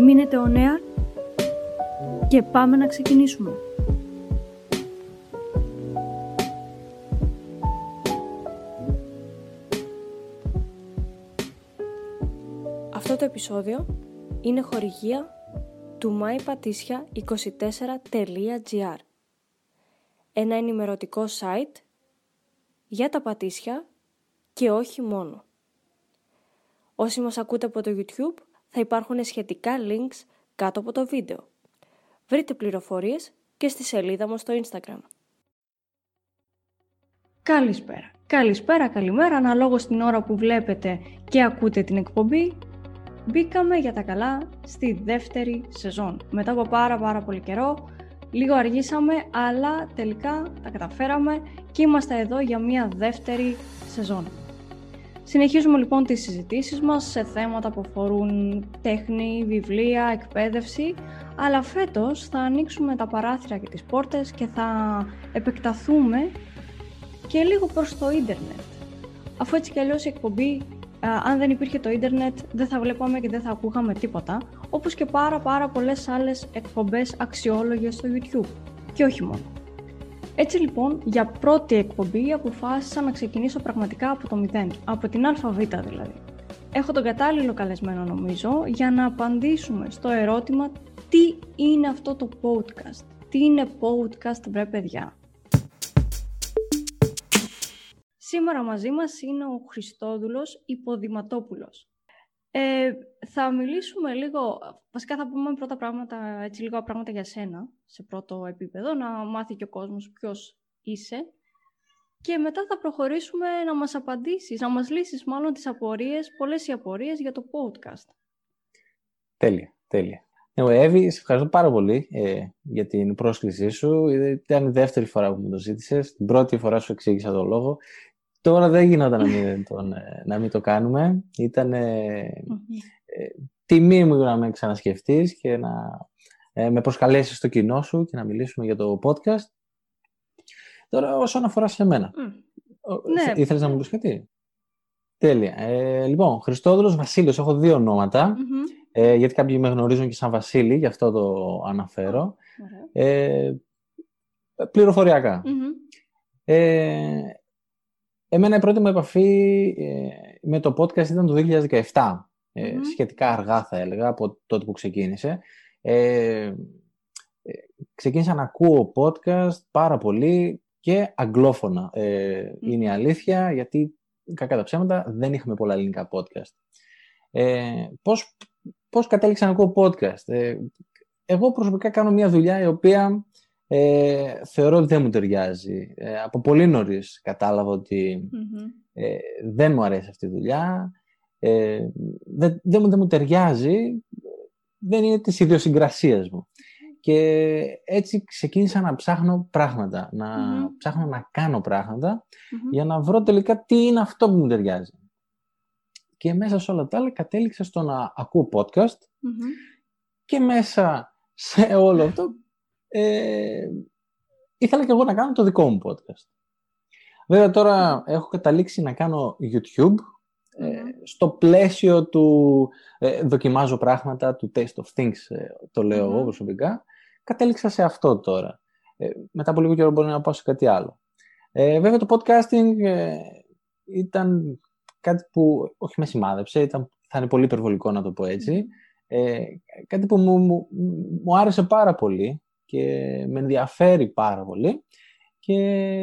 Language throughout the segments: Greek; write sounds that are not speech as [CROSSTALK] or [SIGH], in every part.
Μείνετε ο νέα και πάμε να ξεκινήσουμε. Αυτό το επεισόδιο είναι χορηγία του mypatisια24.gr Ένα ενημερωτικό site για τα πατήσια και όχι μόνο. Όσοι μας ακούτε από το YouTube θα υπάρχουν σχετικά links κάτω από το βίντεο. Βρείτε πληροφορίες και στη σελίδα μας στο Instagram. Καλησπέρα. Καλησπέρα, καλημέρα, αναλόγως την ώρα που βλέπετε και ακούτε την εκπομπή. Μπήκαμε για τα καλά στη δεύτερη σεζόν. Μετά από πάρα πάρα πολύ καιρό, λίγο αργήσαμε, αλλά τελικά τα καταφέραμε και είμαστε εδώ για μια δεύτερη σεζόν. Συνεχίζουμε λοιπόν τις συζητήσεις μας σε θέματα που αφορούν τέχνη, βιβλία, εκπαίδευση, αλλά φέτος θα ανοίξουμε τα παράθυρα και τις πόρτες και θα επεκταθούμε και λίγο προς το ίντερνετ. Αφού έτσι κι αλλιώς η εκπομπή, αν δεν υπήρχε το ίντερνετ, δεν θα βλέπαμε και δεν θα ακούγαμε τίποτα, όπως και πάρα πάρα πολλές άλλες εκπομπές αξιόλογες στο YouTube. Και όχι μόνο. Έτσι λοιπόν, για πρώτη εκπομπή αποφάσισα να ξεκινήσω πραγματικά από το μηδέν, από την ΑΒ δηλαδή. Έχω τον κατάλληλο καλεσμένο νομίζω για να απαντήσουμε στο ερώτημα τι είναι αυτό το podcast; Τι είναι podcast βρε παιδιά; Σήμερα μαζί μας είναι ο Χριστόδουλος Υποδηματόπουλος. Ε, θα μιλήσουμε λίγο, βασικά θα πούμε πρώτα πράγματα, έτσι λίγα πράγματα για σένα, σε πρώτο επίπεδο, να μάθει και ο κόσμος ποιος είσαι. Και μετά θα προχωρήσουμε να μας απαντήσεις, να μας λύσεις μάλλον τις απορίες, πολλές οι απορίες για το podcast. Τέλεια, τέλεια. Εγώ, Εύη, σε ευχαριστώ πάρα πολύ ε, για την πρόσκλησή σου. Ήταν η δεύτερη φορά που μου το ζήτησες. Την πρώτη φορά σου εξήγησα το λόγο. Τώρα δεν γινόταν να μην, τον, ε, να μην το κάνουμε. Ήταν ε, τιμή μου να με ξανασκεφτείς και να ε, με προσκαλέσεις στο κοινό σου και να μιλήσουμε για το podcast. Τώρα όσον αφορά σε μένα. Mm. Ναι. Ήθελες να μου πεις κάτι; Τέλεια. Ε, λοιπόν, Χριστόδουλος Βασίλειος, έχω δύο ε, γιατί κάποιοι με γνωρίζουν και σαν Βασίλη, γι' αυτό το αναφέρω. Ε, πληροφοριακά. Ε, Εμένα η πρώτη μου επαφή ε, με το podcast ήταν το 2017. Ε, σχετικά αργά θα έλεγα από τότε που ξεκίνησε. Ε, ε, ξεκίνησα να ακούω podcast πάρα πολύ και αγγλόφωνα. Ε, Είναι η αλήθεια, γιατί κακά τα ψέματα δεν είχαμε πολλά ελληνικά podcast. Ε, πώς, πώς κατέληξα να ακούω podcast; Ε, εγώ προσωπικά κάνω μια δουλειά η οποία ε, θεωρώ ότι δεν μου ταιριάζει. Ε, από πολύ νωρίς κατάλαβα ε, δεν μου αρέσει αυτή η δουλειά, ε, δεν, δεν, μου, δεν μου ταιριάζει, δεν είναι της ιδιοσυγκρασίας μου. Και έτσι ξεκίνησα να ψάχνω πράγματα, να ψάχνω να κάνω για να βρω τελικά τι είναι αυτό που μου ταιριάζει. Και μέσα σε όλα τα άλλα κατέληξα στο να ακούω podcast και μέσα σε όλο αυτό ε, ήθελα και εγώ να κάνω το δικό μου podcast. Βέβαια τώρα έχω καταλήξει να κάνω YouTube ε, στο πλαίσιο του ε, δοκιμάζω πράγματα, του taste of things, ε, το λέω εγώ προσωπικά. Κατέληξα σε αυτό τώρα. Ε, μετά από λίγο καιρό μπορεί να πάω σε κάτι άλλο. βέβαια το podcasting ήταν κάτι που όχι με σημάδεψε, ήταν, θα είναι πολύ υπερβολικό να το πω έτσι. κάτι που μου, μου, μου άρεσε πάρα πολύ και με ενδιαφέρει πάρα πολύ και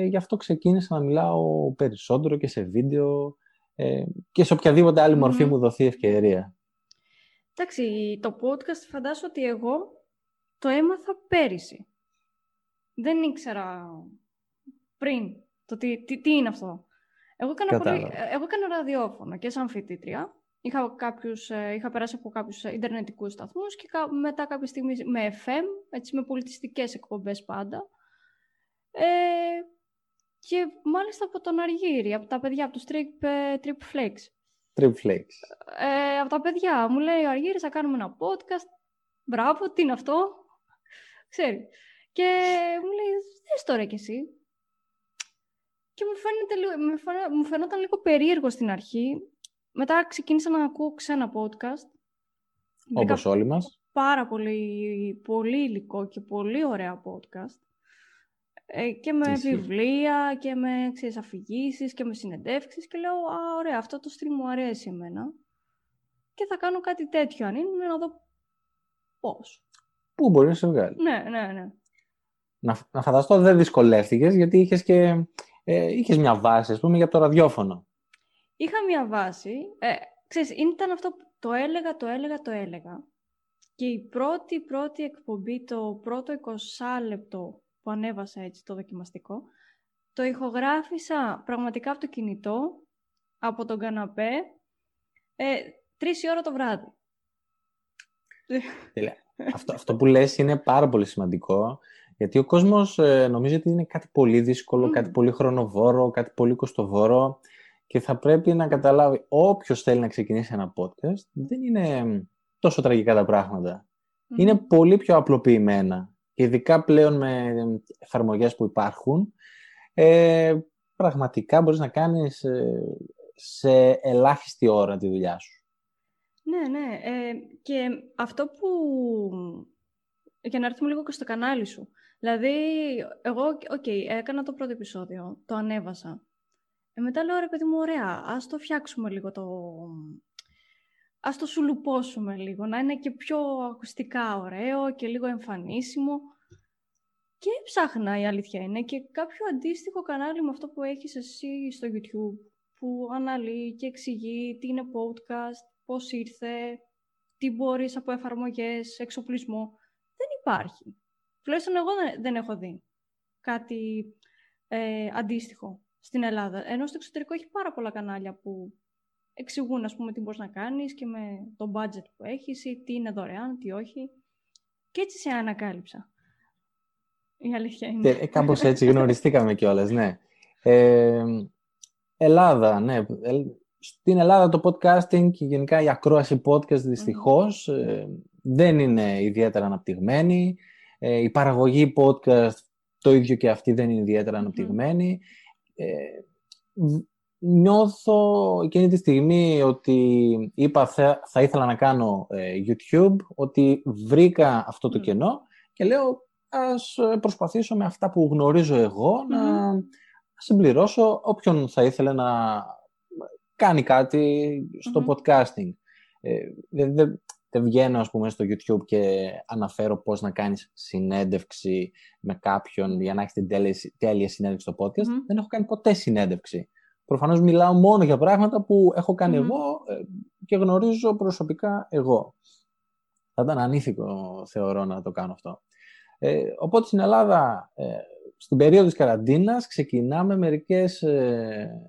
γι' αυτό ξεκίνησα να μιλάω περισσότερο και σε βίντεο ε, και σε οποιαδήποτε άλλη μορφή μου δοθεί ευκαιρία. Εντάξει, το podcast φαντάζομαι ότι εγώ το έμαθα πέρυσι. Δεν ήξερα πριν το τι, τι, τι είναι αυτό. Εγώ έκανα, πολύ, εγώ έκανα ραδιόφωνο και σαν φοιτήτρια Είχα, κάποιους, ε, είχα περάσει από κάποιους ιντερνετικούς σταθμούς και μετά κάποια στιγμή με FM, έτσι, με πολιτιστικές εκπομπές πάντα. Ε, και μάλιστα από τον Αργύρι, από τα παιδιά, από τους Trip, ε, Trip Flakes. Trip Flakes. Ε, από τα παιδιά. Μου λέει ο Αργύρης, θα κάνουμε ένα podcast. Μπράβο, τι είναι αυτό; Ξέρει. Και μου λέει, δες τώρα κι εσύ. Και μου, φαίνεται, μου, μου φαινόταν λίγο περίεργο στην αρχή. Μετά ξεκίνησα να ακούω ξένα podcast. Όπως όλοι μας. Πάρα πολύ, πολύ υλικό και πολύ ωραία podcast. Ε, και με βιβλία και με ξέρεις, αφηγήσεις και με συνεντεύξεις και λέω «Α, ωραία, αυτό το stream μου αρέσει εμένα και θα κάνω κάτι τέτοιο αν είναι να δω πώς». Πού μπορεί να σε βγάλει. Ναι, ναι, ναι. Να, να φανταστώ δεν δυσκολεύτηκες γιατί είχες και ε, είχες μια βάση, ας πούμε, για το ραδιόφωνο. Είχα μια βάση. Ε, ξέρεις, ήταν αυτό που το έλεγα, το έλεγα, το έλεγα. Και η πρώτη, πρώτη εκπομπή, το πρώτο 20 λεπτό που ανέβασα έτσι το δοκιμαστικό, το ηχογράφησα πραγματικά από το κινητό, από τον καναπέ, ε, τρεις η ώρα το βράδυ. αυτό, αυτό που λες είναι πάρα πολύ σημαντικό, γιατί ο κόσμος ε, νομίζει ότι είναι κάτι πολύ δύσκολο, κάτι πολύ χρονοβόρο, κάτι πολύ κοστοβόρο και θα πρέπει να καταλάβει όποιος θέλει να ξεκινήσει ένα podcast, δεν είναι τόσο τραγικά τα πράγματα. Είναι πολύ πιο απλοποιημένα ειδικά πλέον με εφαρμογές που υπάρχουν, ε, πραγματικά μπορείς να κάνεις ε, σε ελάχιστη ώρα τη δουλειά σου. Ναι, ναι. Ε, και αυτό που... Για να έρθουμε λίγο και στο κανάλι σου. Δηλαδή, εγώ, OK, okay, έκανα το πρώτο επεισόδιο, το ανέβασα. Ε, μετά λέω, ρε παιδί μου, ωραία, ας το φτιάξουμε λίγο το... Ας το σουλουπώσουμε λίγο, να είναι και πιο ακουστικά ωραίο και λίγο εμφανίσιμο. Και ψάχνα η αλήθεια είναι και κάποιο αντίστοιχο κανάλι με αυτό που έχεις εσύ στο YouTube που αναλύει και εξηγεί τι είναι podcast, πώς ήρθε, τι μπορείς από εφαρμογές, εξοπλισμό. Δεν υπάρχει. Τουλάχιστον εγώ δεν, έχω δει κάτι ε, αντίστοιχο στην Ελλάδα. Ενώ στο εξωτερικό έχει πάρα πολλά κανάλια που εξηγούν, ας πούμε, τι μπορείς να κάνεις και με το budget που έχεις ή τι είναι δωρεάν, τι όχι. Και έτσι σε ανακάλυψα. Η αλήθεια είναι. Ε, κάπως έτσι γνωριστήκαμε κιόλας, ναι. Ε, Ελλάδα, ναι. Ε, στην Ελλάδα το podcasting και γενικά η ακρόαση podcast δυστυχώς ε, δεν είναι ιδιαίτερα αναπτυγμένη. Ε, η παραγωγή podcast το ίδιο και αυτή δεν είναι ιδιαίτερα αναπτυγμένη. Ε, νιώθω εκείνη τη στιγμή ότι είπα θα, θα ήθελα να κάνω YouTube, ότι βρήκα αυτό το κενό και λέω ας προσπαθήσω με αυτά που γνωρίζω να συμπληρώσω όποιον θα ήθελε να κάνει κάτι στο podcasting. Ε, δεν, δεν, βγαίνω, ας πούμε, στο YouTube και αναφέρω πώς να κάνεις συνέντευξη με κάποιον για να έχεις την τέλεια, συνέντευξη στο podcast. Δεν έχω κάνει ποτέ συνέντευξη. Προφανώς μιλάω μόνο για πράγματα που έχω εγώ ε, και γνωρίζω προσωπικά εγώ. Θα ήταν ανήθικο, θεωρώ, να το κάνω αυτό. Ε, οπότε στην Ελλάδα, ε, στην περίοδο της καραντίνας, ξεκινάμε μερικές, ε,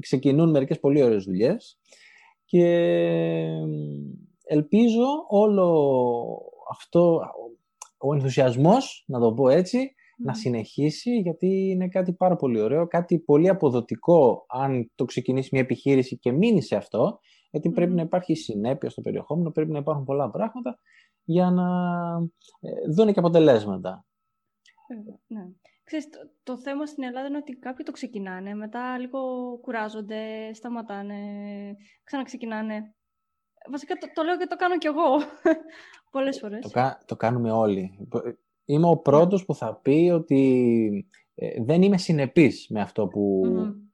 ξεκινούν μερικές πολύ ωραίες δουλειές και ελπίζω όλο αυτό, ο ενθουσιασμός, να το πω έτσι, να συνεχίσει γιατί είναι κάτι πάρα πολύ ωραίο, κάτι πολύ αποδοτικό αν το ξεκινήσει μια επιχείρηση και μείνει σε αυτό, γιατί πρέπει να υπάρχει συνέπεια στο περιεχόμενο, πρέπει να υπάρχουν πολλά πράγματα για να ε, δουν και αποτελέσματα. Ναι. Ξέρεις, το, θέμα στην Ελλάδα είναι ότι κάποιοι το ξεκινάνε, μετά λίγο κουράζονται, σταματάνε, ξαναξεκινάνε. Βασικά το, λέω και το κάνω κι εγώ [LAUGHS] πολλές φορές. Το, το κάνουμε όλοι. Είμαι ο πρώτος που θα πει ότι ε, δεν είμαι συνεπής με αυτό που,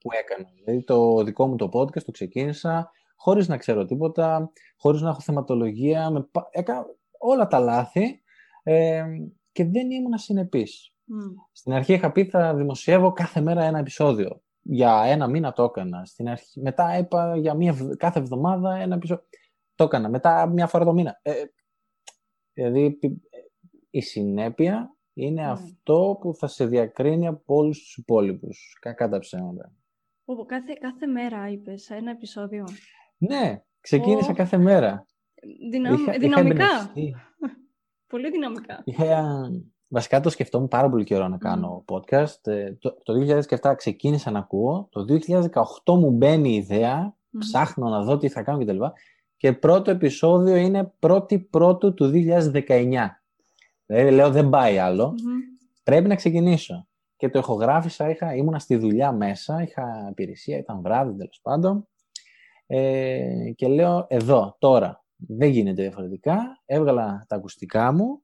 που έκανα. Δηλαδή το δικό μου το podcast το ξεκίνησα χωρίς να ξέρω τίποτα, χωρίς να έχω θεματολογία. Με, έκανα, όλα τα λάθη ε, και δεν ήμουν συνεπής. Στην αρχή είχα πει θα δημοσιεύω κάθε μέρα ένα επεισόδιο. Για ένα μήνα το έκανα. Στην αρχή, μετά είπα για μία, κάθε εβδομάδα ένα επεισόδιο. Το έκανα. Μετά μία φορά το μήνα. Ε, δηλαδή η συνέπεια είναι αυτό που θα σε διακρίνει από όλους τους υπόλοιπους. Κακά τα ψέματα. Κάθε, κάθε μέρα είπες ένα επεισόδιο. Ναι, Ξεκίνησα κάθε μέρα. δυναμικά. [LAUGHS] πολύ δυναμικά. βασικά το σκεφτόμουν πάρα πολύ καιρό να κάνω podcast. Ε, το, το 2017 ξεκίνησα να ακούω. Το 2018 μου μπαίνει η ιδέα. Ψάχνω να δω τι θα κάνω κτλ. Και πρώτο επεισόδιο είναι πρώτη πρώτου του 2019. Δηλαδή λέω δεν πάει Πρέπει να ξεκινήσω. Και το ηχογράφησα, είχα, ήμουνα στη δουλειά μέσα, είχα υπηρεσία, ήταν βράδυ τέλος πάντων. Ε, και λέω εδώ, τώρα, δεν γίνεται διαφορετικά. Έβγαλα τα ακουστικά μου,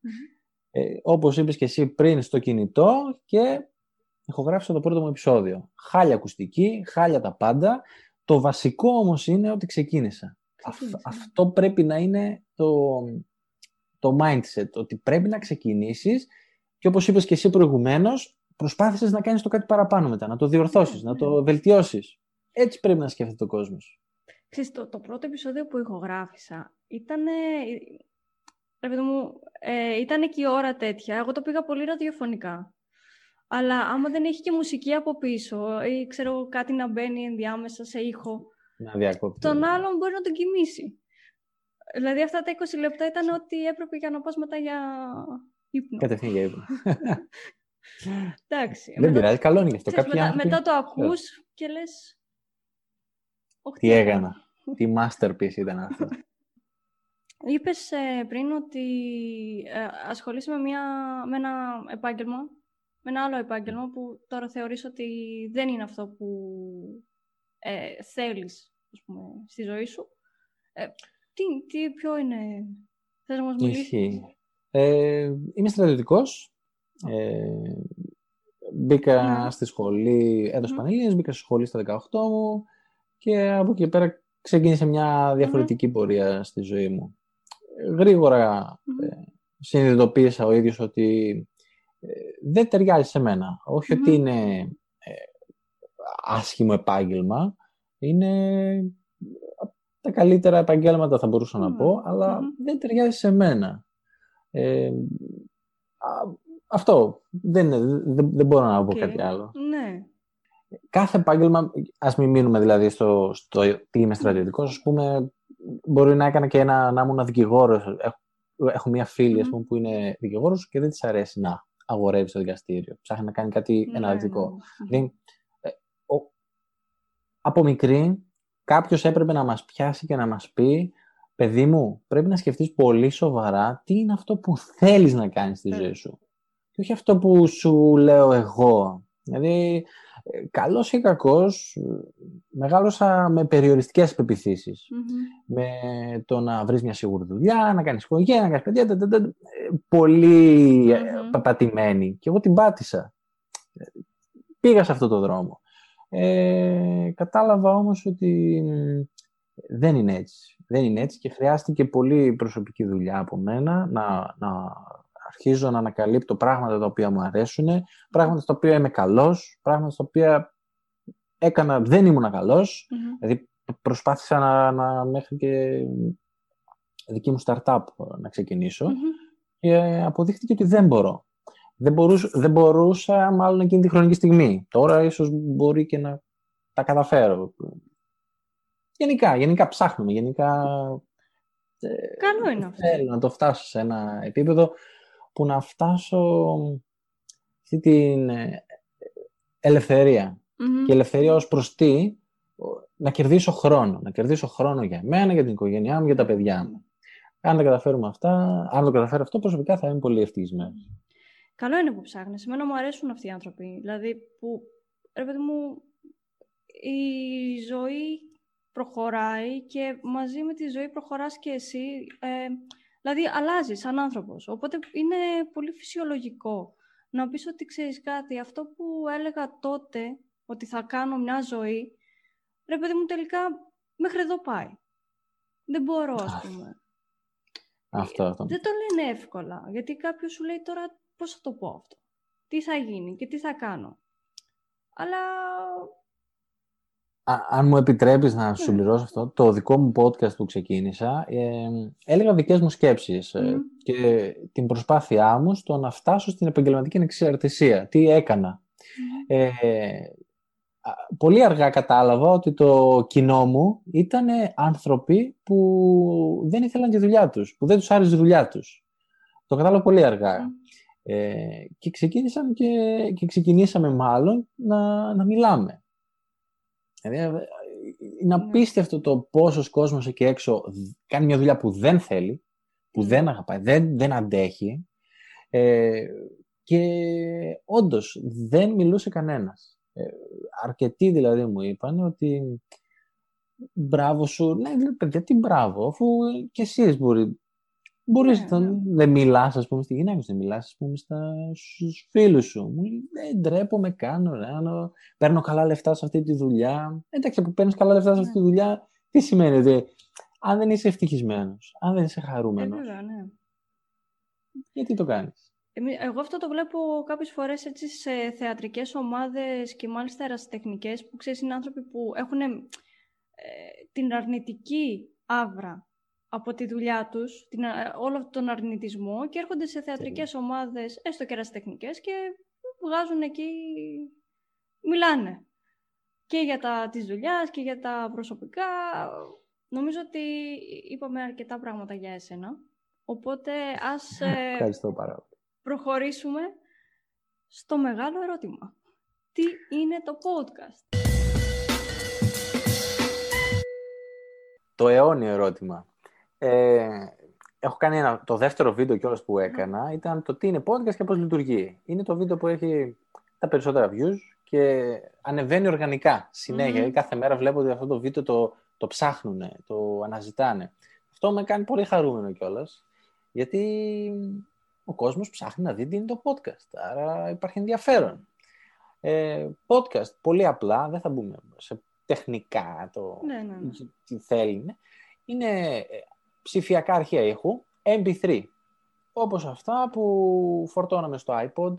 ε, όπως είπες και εσύ πριν στο κινητό και ηχογράφησα το πρώτο μου επεισόδιο. Χάλια ακουστική, χάλια τα πάντα. Το βασικό όμως είναι ότι ξεκίνησα. Αυτό πρέπει να είναι το, το mindset, ότι πρέπει να ξεκινήσεις και όπως είπες και εσύ προηγουμένως, προσπάθησες να κάνεις το κάτι παραπάνω μετά, να το διορθώσεις, να το βελτιώσεις. Έτσι πρέπει να σκέφτεται ο κόσμος. Ξέρεις, το, το πρώτο επεισόδιο που ηχογράφησα ήταν. Ρε μου, ε, ήταν και η ώρα τέτοια. Εγώ το πήγα πολύ ραδιοφωνικά. Αλλά άμα δεν έχει και μουσική από πίσω ή ξέρω κάτι να μπαίνει ενδιάμεσα σε ήχο, να διακόπτει. τον άλλον μπορεί να τον κοιμήσει. Δηλαδή αυτά τα 20 λεπτά ήταν ότι έπρεπε για να πας μετά για ύπνο. Κατευθείαν για ύπνο. [LAUGHS] Εντάξει. Δεν πειράζει, καλό είναι αυτό. Μετά, μετά το ακούς και λες... Τι έκανα. Τι masterpiece ήταν αυτό. [LAUGHS] Είπες ε, πριν ότι ε, ασχολείσαι με, μια, με ένα επάγγελμα, με ένα άλλο επάγγελμα που τώρα θεωρείς ότι δεν είναι αυτό που ε, θέλεις ας πούμε, στη ζωή σου. Ε, τι, τι, ποιο είναι, θες να μας μιλήσεις; Ε, είμαι στρατιωτικός. Ε, μπήκα στη σχολή, έδωσα mm. μπήκα στη σχολή στα 18 μου και από εκεί πέρα ξεκίνησε μια διαφορετική πορεία στη ζωή μου. Γρήγορα ε, συνειδητοποίησα ο ίδιος ότι ε, δεν ταιριάζει σε μένα. Όχι ότι είναι ε, άσχημο επάγγελμα, είναι τα καλύτερα επαγγέλματα θα μπορούσα να πω, αλλά δεν ταιριάζει σε μένα. αυτό. Δεν, δεν, δεν μπορώ να πω κάτι άλλο. Ναι κάθε επάγγελμα, ας μην μείνουμε δηλαδή στο, στο τι είμαι στρατιωτικός, ας πούμε, μπορεί να έκανα και ένα, να ήμουν δικηγόρος. Έχω, έχω μια φίλη ας πούμε, που είναι δικηγόρος και δεν της αρέσει να αγορεύει στο δικαστήριο. Ψάχνει να κάνει κάτι mm-hmm. εναλλακτικό. Δηλαδή, ε, από μικρή, κάποιος έπρεπε να μας πιάσει και να μας πει παιδί μου, πρέπει να σκεφτείς πολύ σοβαρά τι είναι αυτό που θέλεις να κάνεις στη ζωή σου. Και όχι αυτό που σου λέω εγώ. Δηλαδή, καλός ή κακός, μεγάλωσα με περιοριστικές Με το να βρεις μια σίγουρη δουλειά, να κάνεις οικογένεια, να κάνεις παιδιά, πολύ πατημένη. Και εγώ την πάτησα. Πήγα σε αυτό το δρόμο. Ε, κατάλαβα όμως ότι δεν είναι έτσι. Δεν είναι έτσι και χρειάστηκε πολύ προσωπική δουλειά από μένα να, να αρχίζω να ανακαλύπτω πράγματα τα οποία μου αρέσουν, πράγματα στα οποία είμαι καλός, πράγματα στα οποία έκανα, δεν ήμουν Δηλαδή προσπάθησα να, να μέχρι και δική μου startup να ξεκινησω και αποδείχτηκε ότι δεν μπορώ. Δεν μπορούσα, δεν μπορούσα μάλλον εκείνη τη χρονική στιγμή. Τώρα ίσως μπορεί και να τα καταφέρω. Γενικά, γενικά ψάχνουμε, γενικά... Καλό είναι αυτό. Θέλω να το φτάσω σε ένα επίπεδο που να φτάσω αυτή την ε, ελευθερια Και ελευθερία ως προς τι, να κερδίσω χρόνο. Να κερδίσω χρόνο για μένα, για την οικογένειά μου, για τα παιδιά μου. Αν δεν καταφέρουμε αυτά, αν το καταφέρω αυτό, προσωπικά θα είμαι πολύ ευτυχισμένος. Καλό είναι που ψάχνεις. Εμένα μου αρέσουν αυτοί οι άνθρωποι. Δηλαδή που, ρε παιδί μου, η ζωή προχωράει και μαζί με τη ζωή προχωράς και εσύ. Ε, Δηλαδή, αλλάζεις σαν άνθρωπος. Οπότε είναι πολύ φυσιολογικό να πεις ότι ξέρεις κάτι, αυτό που έλεγα τότε ότι θα κάνω μια ζωή, ρε παιδί μου τελικά μέχρι εδώ πάει. Δεν μπορώ, ας πούμε. Αυτό, αυτό. Δεν το λένε εύκολα, γιατί κάποιος σου λέει τώρα πώς θα το πω αυτό; Τι θα γίνει και τι θα κάνω; Αλλά αν μου επιτρέπεις να σου συμπληρώσω αυτό, το δικό μου podcast που ξεκίνησα, ε, έλεγα δικές μου σκέψεις ε, και την προσπάθειά μου στο να φτάσω στην επαγγελματική εξαρτησία. Τι έκανα. Ε, πολύ αργά κατάλαβα ότι το κοινό μου ήταν άνθρωποι που δεν ήθελαν τη δουλειά τους, που δεν τους άρεσε η δουλειά τους. Το κατάλαβα πολύ αργά. Ε, και, ξεκίνησαν και, και ξεκινήσαμε μάλλον να, να μιλάμε. Δηλαδή, ε, είναι ναι. απίστευτο το πόσος κόσμος εκεί έξω κάνει μια δουλειά που δεν θέλει, που ναι. δεν αγαπάει, δεν, δεν αντέχει ε, και όντως δεν μιλούσε κανένας. Ε, αρκετοί δηλαδή μου είπαν ότι μπράβο σου, ναι παιδιά τι μπράβο, αφού και εσείς μπορεί, μπορείς ναι, να δεν μιλάς ας πούμε στη γυναίκα σου, δεν μιλάς ας πούμε στα, στους φίλους σου. Μου λέει δεν ντρέπομαι, κάνω, ράνω, παίρνω καλά λεφτά σε αυτή τη δουλειά. Εντάξει που παίρνεις καλά λεφτά σε αυτή τη δουλειά, τι σημαίνει ότι αν δεν είσαι ευτυχισμένος, αν δεν είσαι χαρούμενος, ε, βέβαια, ναι. γιατί το κάνεις; Εγώ αυτό το βλέπω κάποιες φορές έτσι σε θεατρικές ομάδες και μάλιστα ερασιτεχνικές που ξέρεις είναι άνθρωποι που έχουν ε, την αρνητική άβρα από τη δουλειά τους, την, ε, όλο τον αρνητισμό και έρχονται σε θεατρικές ομάδες, έστω και ερασιτεχνικές και βγάζουν εκεί, μιλάνε και για τα της δουλειάς και για τα προσωπικά. Νομίζω ότι είπαμε αρκετά πράγματα για εσένα. Οπότε ας... Ε, [LAUGHS] Ευχαριστώ πάρα προχωρήσουμε στο μεγάλο ερώτημα. Τι είναι το podcast? Το αιώνιο ερώτημα. Ε, έχω κάνει ένα, το δεύτερο βίντεο κιόλας που έκανα ήταν το τι είναι podcast και πώς λειτουργεί. Είναι το βίντεο που έχει τα περισσότερα views και ανεβαίνει οργανικά συνέχεια. Κάθε μέρα βλέπω ότι αυτό το βίντεο το, το ψάχνουν, το αναζητάνε. Αυτό με κάνει πολύ χαρούμενο κιόλας. Γιατί ο κόσμος ψάχνει να δει τι είναι το podcast. Άρα υπάρχει ενδιαφέρον. Ε, podcast, πολύ απλά, δεν θα μπούμε σε τεχνικά το ναι, ναι, ναι. τι θέλει. Είναι ε, ψηφιακά αρχεία ήχου, MP3. Όπως αυτά που φορτώναμε στο iPod,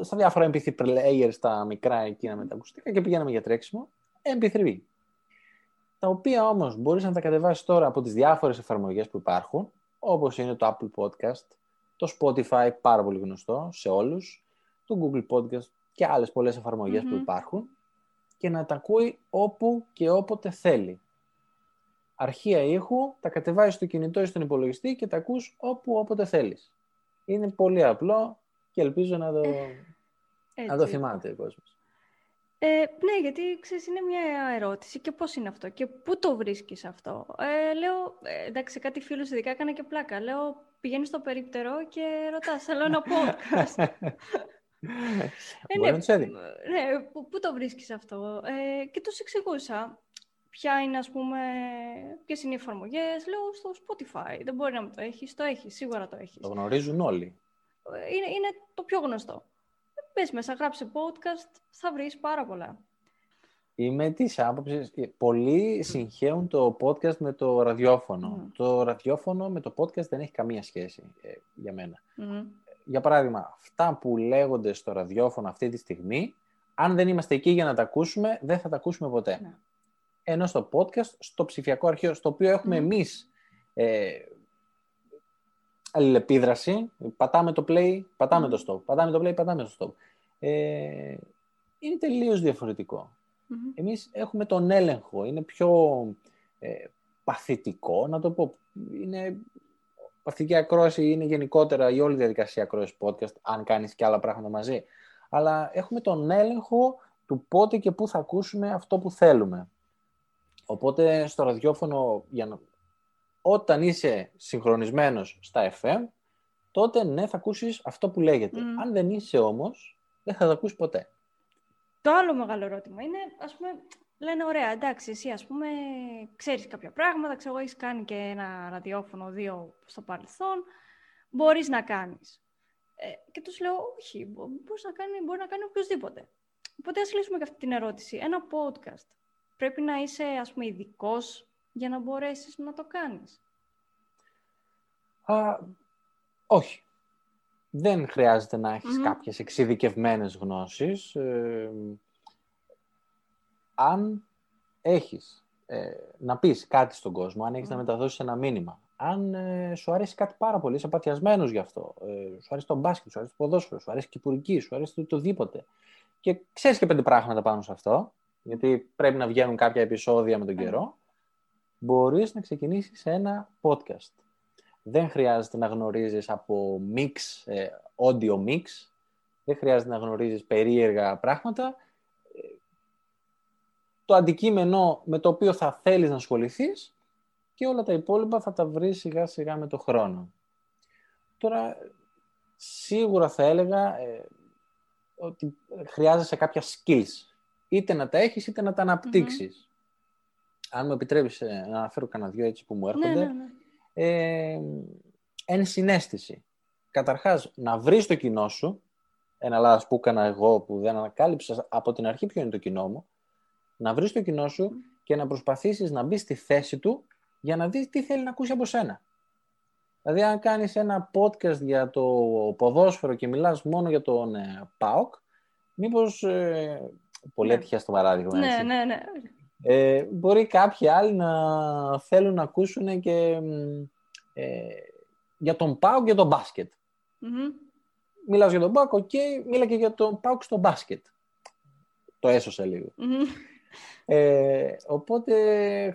στα, διάφορα MP3 players, τα μικρά εκείνα με τα ακουστικά και πηγαίναμε για τρέξιμο, MP3. Τα οποία όμως μπορείς να τα κατεβάσεις τώρα από τις διάφορες εφαρμογές που υπάρχουν, όπως είναι το Apple Podcast, το Spotify πάρα πολύ γνωστό σε όλους, το Google Podcast και άλλες πολλές που υπάρχουν και να τα ακούει όπου και όποτε θέλει. Αρχεία ήχου, τα κατεβάζεις στο κινητό ή στον υπολογιστή και τα ακούς όπου όποτε θέλεις. Είναι πολύ απλό και ελπίζω να το, ε, να το θυμάται ο κόσμος. Ε, ναι, γιατί ξέρεις, είναι μια ερώτηση και πώς είναι αυτό και πού το βρίσκεις αυτό. Ε, λέω, ε, εντάξει, κάτι φίλους ειδικά έκανα και πλάκα. Λέω, πηγαίνεις στο περίπτερο και ρωτάς, θέλω ένα [LAUGHS] podcast. ε, ναι, ναι, πού, το βρίσκεις αυτό. Ε, και τους εξηγούσα ποια είναι, ας πούμε, ποιες είναι οι εφαρμογές. Λέω, στο Spotify, δεν μπορεί να μην το έχεις, το έχεις, σίγουρα το έχεις. Το γνωρίζουν όλοι. Ε, είναι, είναι το πιο γνωστό. Πες μέσα, γράψε podcast, θα βρεις πάρα πολλά. Είμαι της άποψης. Πολλοί συγχαίουν το podcast με το ραδιόφωνο. Το ραδιόφωνο με το podcast δεν έχει καμία σχέση ε, για μένα. Για παράδειγμα, αυτά που λέγονται στο ραδιόφωνο αυτή τη στιγμή, αν δεν είμαστε εκεί για να τα ακούσουμε, δεν θα τα ακούσουμε ποτέ. Ναι. Ενώ στο podcast, στο ψηφιακό αρχείο, στο οποίο έχουμε mm. εμείς ε, αλληλεπίδραση, πατάμε το play, πατάμε το stop, πατάμε το play, πατάμε το stop. Ε, είναι τελείως διαφορετικό. Εμείς έχουμε τον έλεγχο, είναι πιο ε, παθητικό, να το πω. Είναι, παθητική ακρόαση είναι γενικότερα η όλη διαδικασία ακρόασης podcast, αν κάνεις και άλλα πράγματα μαζί. Αλλά έχουμε τον έλεγχο του πότε και πού θα ακούσουμε αυτό που θέλουμε. Οπότε στο ραδιόφωνο, για να... όταν είσαι συγχρονισμένος στα FM, τότε ναι, θα ακούσεις αυτό που λέγεται. Αν δεν είσαι όμως, δεν θα το ακούσεις ποτέ. Το άλλο μεγάλο ερώτημα είναι, ας πούμε, λένε ωραία, εντάξει, εσύ ας πούμε ξέρεις κάποια πράγματα, ξέρω εγώ έχεις κάνει και ένα ραδιόφωνο δύο στο παρελθόν, μπορείς να κάνεις. Ε, και τους λέω, όχι, μπορείς να κάνει, μπορεί να κάνει οποιοδήποτε. Οπότε ας λύσουμε και αυτή την ερώτηση. Ένα podcast. Πρέπει να είσαι, ας πούμε, ειδικός για να μπορέσεις να το κάνεις. Α, όχι. Δεν χρειάζεται να έχεις mm κάποιες εξειδικευμένες γνώσεις. Ε, αν έχεις ε, να πεις κάτι στον κόσμο, αν έχεις να μεταδώσεις ένα μήνυμα, αν ε, σου αρέσει κάτι πάρα πολύ, είσαι παθιασμένος γι' αυτό, σου αρέσει το μπάσκετ, σου αρέσει το ποδόσφαιρο, σου αρέσει η κυπουρική, σου αρέσει το οτιδήποτε. Και ξέρεις και πέντε πράγματα πάνω σε αυτό, γιατί πρέπει να βγαίνουν κάποια επεισόδια με τον καιρό, μπορείς να ξεκινήσεις ένα podcast. Δεν χρειάζεται να γνωρίζεις από mix, ε, audio mix, δεν χρειάζεται να γνωρίζεις περίεργα πράγματα. Το αντικείμενο με το οποίο θα θέλεις να ασχοληθείς και όλα τα υπόλοιπα θα τα βρεις σιγά σιγά με το χρόνο. Τώρα, σίγουρα θα έλεγα ε, ότι χρειάζεσαι κάποια skills. Είτε να τα έχεις, είτε να τα αναπτυξεις Αν μου επιτρέπεις ε, να αναφέρω κανένα δυο έτσι που μου έρχονται. Ναι, ναι, ναι. Ε, ενσυναίσθηση. Καταρχάς, να βρεις το κοινό σου, ένα λάθος που έκανα εγώ που δεν ανακάλυψα από την αρχή ποιο είναι το κοινό μου, να βρεις το κοινό σου και να προσπαθήσεις να μπεις στη θέση του για να δεις τι θέλει να ακούσει από σένα. Δηλαδή, αν κάνεις ένα podcast για το ποδόσφαιρο και μιλάς μόνο για τον ε, ΠΑΟΚ, μήπως, ε, πολύ ναι. έτυχε στο παράδειγμα, ναι, έτσι. Ναι, ναι, ναι. Ε, μπορεί κάποιοι άλλοι να θέλουν να ακούσουν και ε, για τον ΠΑΟΚ και τον μπάσκετ. Mm-hmm. Μιλάς για τον ΠΑΟΚ, OK, okay, μίλα και για τον ΠΑΟΚ στο μπάσκετ. Το έσωσε λίγο. Ε, οπότε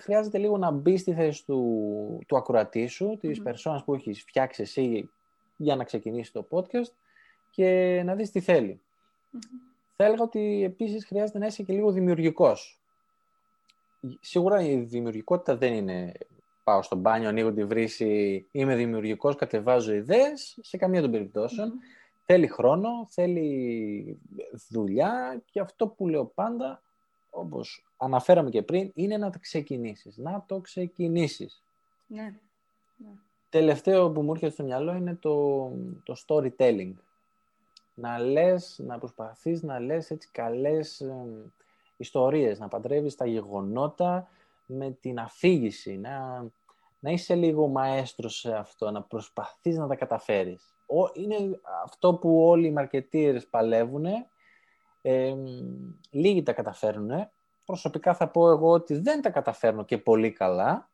χρειάζεται λίγο να μπει στη θέση του, του ακροατή σου, της mm που έχεις φτιάξει εσύ για να ξεκινήσει το podcast και να δεις τι θέλει. Θα έλεγα ότι επίσης χρειάζεται να είσαι και λίγο δημιουργικός. Σίγουρα η δημιουργικότητα δεν είναι πάω στο μπάνιο, ανοίγω τη βρύση, είμαι δημιουργικός, κατεβάζω ιδέες, σε καμία των περιπτώσεων. Θέλει χρόνο, θέλει δουλειά και αυτό που λέω πάντα, όπως αναφέραμε και πριν, είναι να το ξεκινήσεις. Να το ξεκινήσεις. Ναι. ναι. Τελευταίο που μου έρχεται στο μυαλό είναι το, το storytelling. Να λες, να προσπαθείς να λες έτσι καλές ε, ιστορίες, να παντρεύεις τα γεγονότα με την αφήγηση, να, να είσαι λίγο μαέστρος σε αυτό, να προσπαθείς να τα καταφέρεις. είναι αυτό που όλοι οι μαρκετήρες παλεύουν, ε, λίγοι τα καταφέρνουν. Προσωπικά θα πω εγώ ότι δεν τα καταφέρνω και πολύ καλά.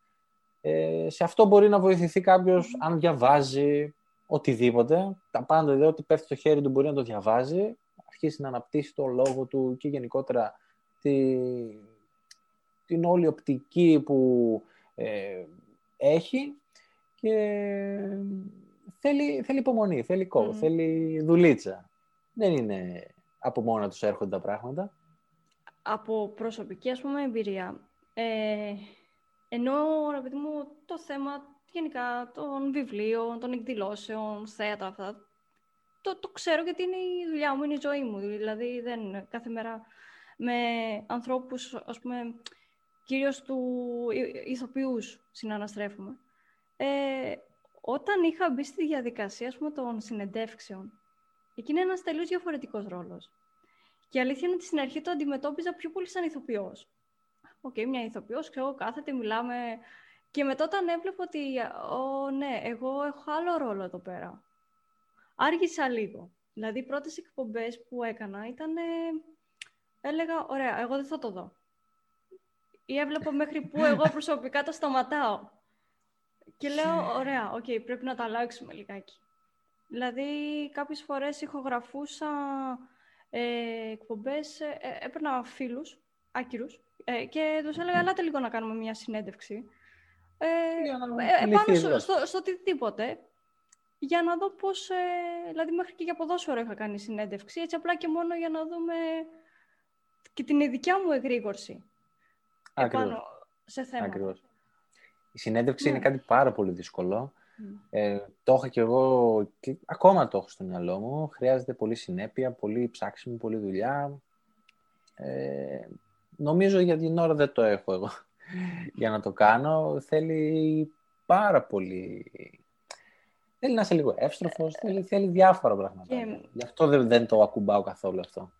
Ε, σε αυτό μπορεί να βοηθηθεί κάποιος αν διαβάζει οτιδήποτε. Τα πάντα, δηλαδή, ό,τι πέφτει στο χέρι του μπορεί να το διαβάζει, αρχίσει να αναπτύσσει το λόγο του και γενικότερα τη, την όλη οπτική που ε, έχει και θέλει, θέλει υπομονή, θέλει κόπο, θέλει δουλίτσα. Δεν είναι από μόνα τους έρχονται τα πράγματα. Από προσωπική, ας πούμε, εμπειρία, ε, ενώ, ρε παιδί μου, το θέμα γενικά των βιβλίων, των εκδηλώσεων, θέατρα αυτά, το, το ξέρω γιατί είναι η δουλειά μου, είναι η ζωή μου. Δηλαδή, δεν κάθε μέρα με ανθρώπους, ας πούμε, κυρίως τους ηθοποιούς συναναστρέφουμε. Ε, όταν είχα μπει στη διαδικασία πούμε, των συνεντεύξεων, εκεί είναι ένας τελείως διαφορετικός ρόλος. Και η αλήθεια είναι ότι στην αρχή το αντιμετώπιζα πιο πολύ σαν ηθοποιός. OK, okay, μια ηθοποιός, ξέρω, κάθεται, μιλάμε... Και μετά όταν έβλεπα ότι, ο, ναι, εγώ έχω άλλο ρόλο εδώ πέρα. Άργησα λίγο. Δηλαδή, οι πρώτες εκπομπές που έκανα ήταν... έλεγα, ωραία, εγώ δεν θα το δω ή έβλεπα μέχρι που εγώ [LAUGHS] προσωπικά το σταματάω. Και λέω, ωραία, OK, okay, πρέπει να τα αλλάξουμε λιγάκι. Δηλαδή, κάποιες φορές ηχογραφούσα ε, εκπομπές, ε, ε έπαιρνα φίλους, άκυρους, ε, και τους έλεγα, ελάτε λίγο να κάνουμε μια συνέντευξη. Ε, ε, πάνω στο, στο, στο οτιδήποτε, για να δω πώς, ε, δηλαδή μέχρι και για ποδόσφαιρο είχα κάνει συνέντευξη, έτσι απλά και μόνο για να δούμε και την δικιά μου εγρήγορση επάνω σε θέμα. Ακριβώς. Η συνέντευξη είναι ναι. κάτι πάρα πολύ δύσκολο. Ε, το έχω και εγώ, και ακόμα το έχω στο μυαλό μου. Χρειάζεται πολύ συνέπεια, πολύ ψάξιμο, πολύ δουλειά. Ε, νομίζω για την ώρα δεν το έχω εγώ για να το κάνω. Θέλει πάρα πολύ... Θέλει να είσαι λίγο εύστροφος, θέλει, θέλει διάφορα πράγματα. Γι' αυτό δεν, δεν το ακουμπάω καθόλου αυτό.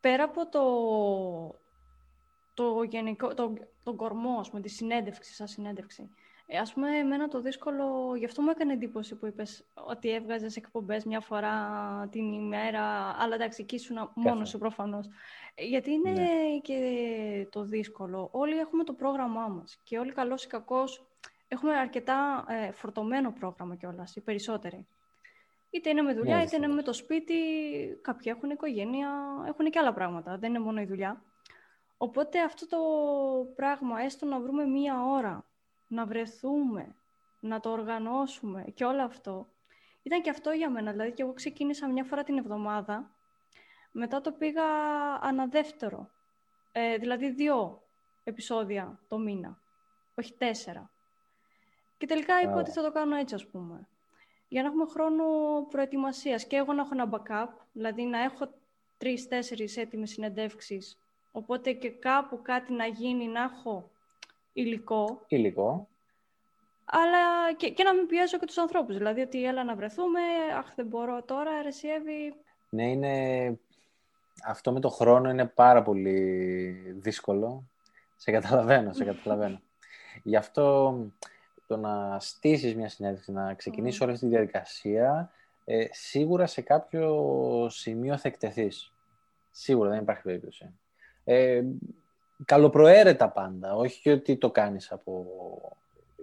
Πέρα από το, το γενικό, το, τον κορμό, με τη συνέντευξη, σαν συνέντευξη. Ε, ας πούμε, εμένα το δύσκολο, γι' αυτό μου έκανε εντύπωση που είπες ότι έβγαζες εκπομπές μια φορά την ημέρα, αλλά εντάξει, εκεί ήσουν μόνος σου προφανώς. Ε, γιατί είναι ναι. και το δύσκολο. Όλοι έχουμε το πρόγραμμά μας και όλοι καλώς ή κακώς έχουμε αρκετά ε, φορτωμένο πρόγραμμα κιόλας, οι περισσότεροι. Είτε είναι με δουλειά, Ναι, είτε είναι δυστυχώς. με το σπίτι. Κάποιοι έχουν οικογένεια, έχουν και άλλα πράγματα. Δεν είναι μόνο η δουλειά. Οπότε αυτό το πράγμα, έστω να βρούμε μία ώρα, να βρεθούμε, να το οργανώσουμε και όλο αυτό, ήταν και αυτό για μένα. Δηλαδή και εγώ ξεκίνησα μια φορά την εβδομάδα, μετά το πήγα αναδεύτερο. Ε, δηλαδή δύο επεισόδια το μήνα, όχι τέσσερα. Και τελικά είπα Α. ότι θα το κάνω έτσι, ας πούμε. Για να έχουμε χρόνο προετοιμασίας και εγώ να έχω ένα backup, δηλαδή να έχω τρεις-τέσσερις έτοιμες συνεντεύξεις, οπότε και κάπου κάτι να γίνει, να έχω υλικό, Υλικό. αλλά και, και να μην πιέζω και τους ανθρώπους. Δηλαδή ότι έλα να βρεθούμε, αχ δεν μπορώ τώρα, ρε εσύ, Εύη». Ναι, είναι... Αυτό με το χρόνο είναι πάρα πολύ δύσκολο. Σε καταλαβαίνω, σε καταλαβαίνω. Γι' αυτό το να στήσεις μια συνέντευξη, να ξεκινήσεις όλη αυτή τη διαδικασία, ε, σίγουρα σε κάποιο σημείο θα εκτεθείς. Σίγουρα, δεν υπάρχει περίπτωση. Ε, καλοπροαίρετα πάντα, όχι και ότι το κάνεις από...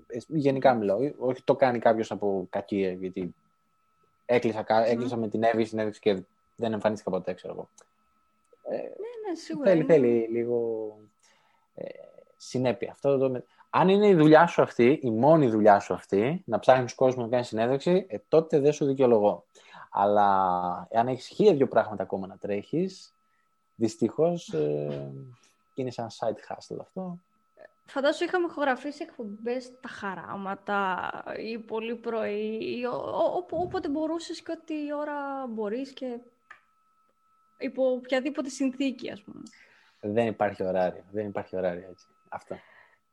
ε, Γενικά μιλάω, όχι το κάνει κάποιος από κακία, γιατί έκλεισα, κα- έκλεισα με την Εύη συνέντευξη και δεν εμφανίστηκα ποτέ, ξέρω εγώ. Ε, Ναι, ναι, σίγουρα. θέλει, είναι- θέλει λίγο ε, συνέπεια. Αυτό το... με- Αν είναι η δουλειά σου αυτή, η μόνη δουλειά σου αυτή, να ψάχνεις κόσμο να κάνει συνέντευξη, ε, τότε δεν σου δικαιολογώ. Αλλά αν έχεις χίλια δυο πράγματα ακόμα να τρέχεις, δυστυχώς ε, είναι σαν side hustle αυτό. Φαντάσου είχαμε ηχογραφήσει εκπομπές τα χαράματα ή πολύ πρωί ή ο- ο- οπο- όποτε μπορούσες και ό,τι ώρα μπορείς και υπό οποιαδήποτε συνθήκη, ας πούμε. Δεν υπάρχει ωράριο. Δεν υπάρχει ωράριο έτσι. Αυτό.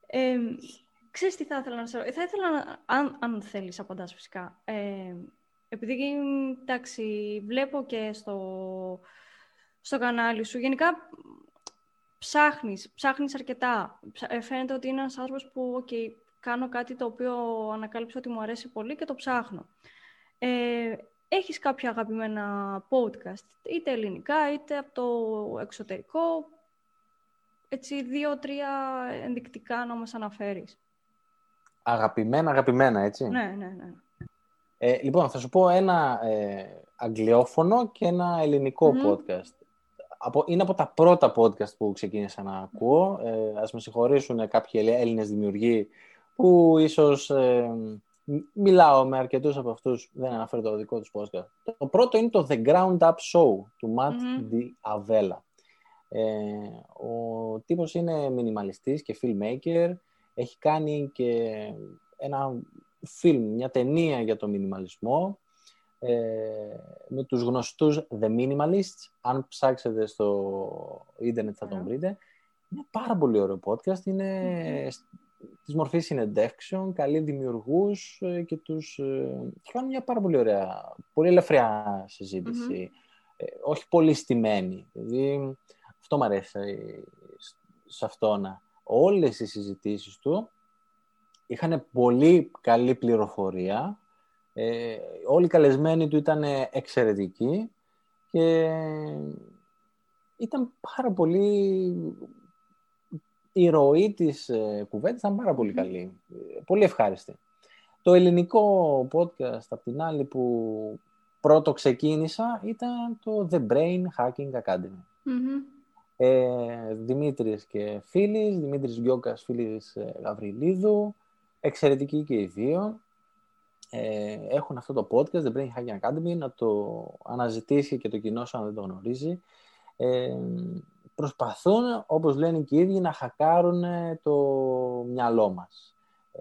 Ε, ξέρεις τι θα ήθελα να σε ρωτήσω. Θα ήθελα, να, αν, αν θέλεις, απαντάς φυσικά. Ε, επειδή, εντάξει, βλέπω και στο, στο κανάλι σου, γενικά ψάχνεις, ψάχνεις αρκετά. Ψα- ε, Φαίνεται ότι είναι ένας άνθρωπος που, οκ, κάνω κάτι το οποίο ανακάλυψα ότι μου αρέσει πολύ και το ψάχνω. Ε, έχεις κάποια αγαπημένα podcast, είτε ελληνικά, είτε από το εξωτερικό, έτσι δύο-τρία ενδεικτικά να μας αναφέρεις. Αγαπημένα, αγαπημένα, έτσι. Ναι, ναι, ναι. Ε, λοιπόν, θα σου πω ένα ε, αγγλιόφωνο και ένα ελληνικό Μμμ. podcast. Από, είναι από τα πρώτα podcast που ξεκίνησα να ακούω. Ε, ας με συγχωρήσουν κάποιοι Ελλέ- Έλληνες δημιουργοί που ίσως ε, μ- μιλάω με αρκετούς από αυτούς, δεν αναφέρω το δικό τους podcast. Το πρώτο είναι το The Ground Up Show του Matt Μμμ. Di Avella. Ε, ο τύπος είναι μινιμαλιστής και filmmaker. Έχει κάνει και ένα φιλμ, μια ταινία για το μινιμαλισμό ε, με τους γνωστούς The Minimalists. Αν ψάξετε στο ίντερνετ θα τον Ωραία. βρείτε. Είναι πάρα πολύ ωραίο podcast. Είναι σ- της μορφής συνεντεύξεων, καλοί δημιουργούς ε, και τους ε, και κάνουν μια πάρα πολύ ωραία, πολύ ελευθεριά συζήτηση. Ε, όχι πολύ στημένη. Δηλαδή, αυτό μου αρέσει ε, σ- σε αυτό να. Όλες οι συζητήσεις του είχαν πολύ καλή πληροφορία. Ε, όλοι οι καλεσμένοι του ήταν εξαιρετικοί και ήταν πάρα πολύ... Η ροή της ε, κουβέντας ήταν πάρα πολύ καλή. Ε, Πολύ ευχάριστη. Το ελληνικό podcast, απ' την άλλη, που πρώτο ξεκίνησα, ήταν το The Brain Hacking Academy. Μμμ. Ε, Δημήτρης και Φίλης, Δημήτρης Γκιόκας, Φίλης ε, Γαβριλίδου, εξαιρετικοί και οι δύο. Ε, έχουν αυτό το podcast, The Brain Hacking Academy, να το αναζητήσει και το κοινό σου αν δεν το γνωρίζει. Ε, προσπαθούν, όπως λένε και οι ίδιοι, να χακάρουν το μυαλό μας. Ε,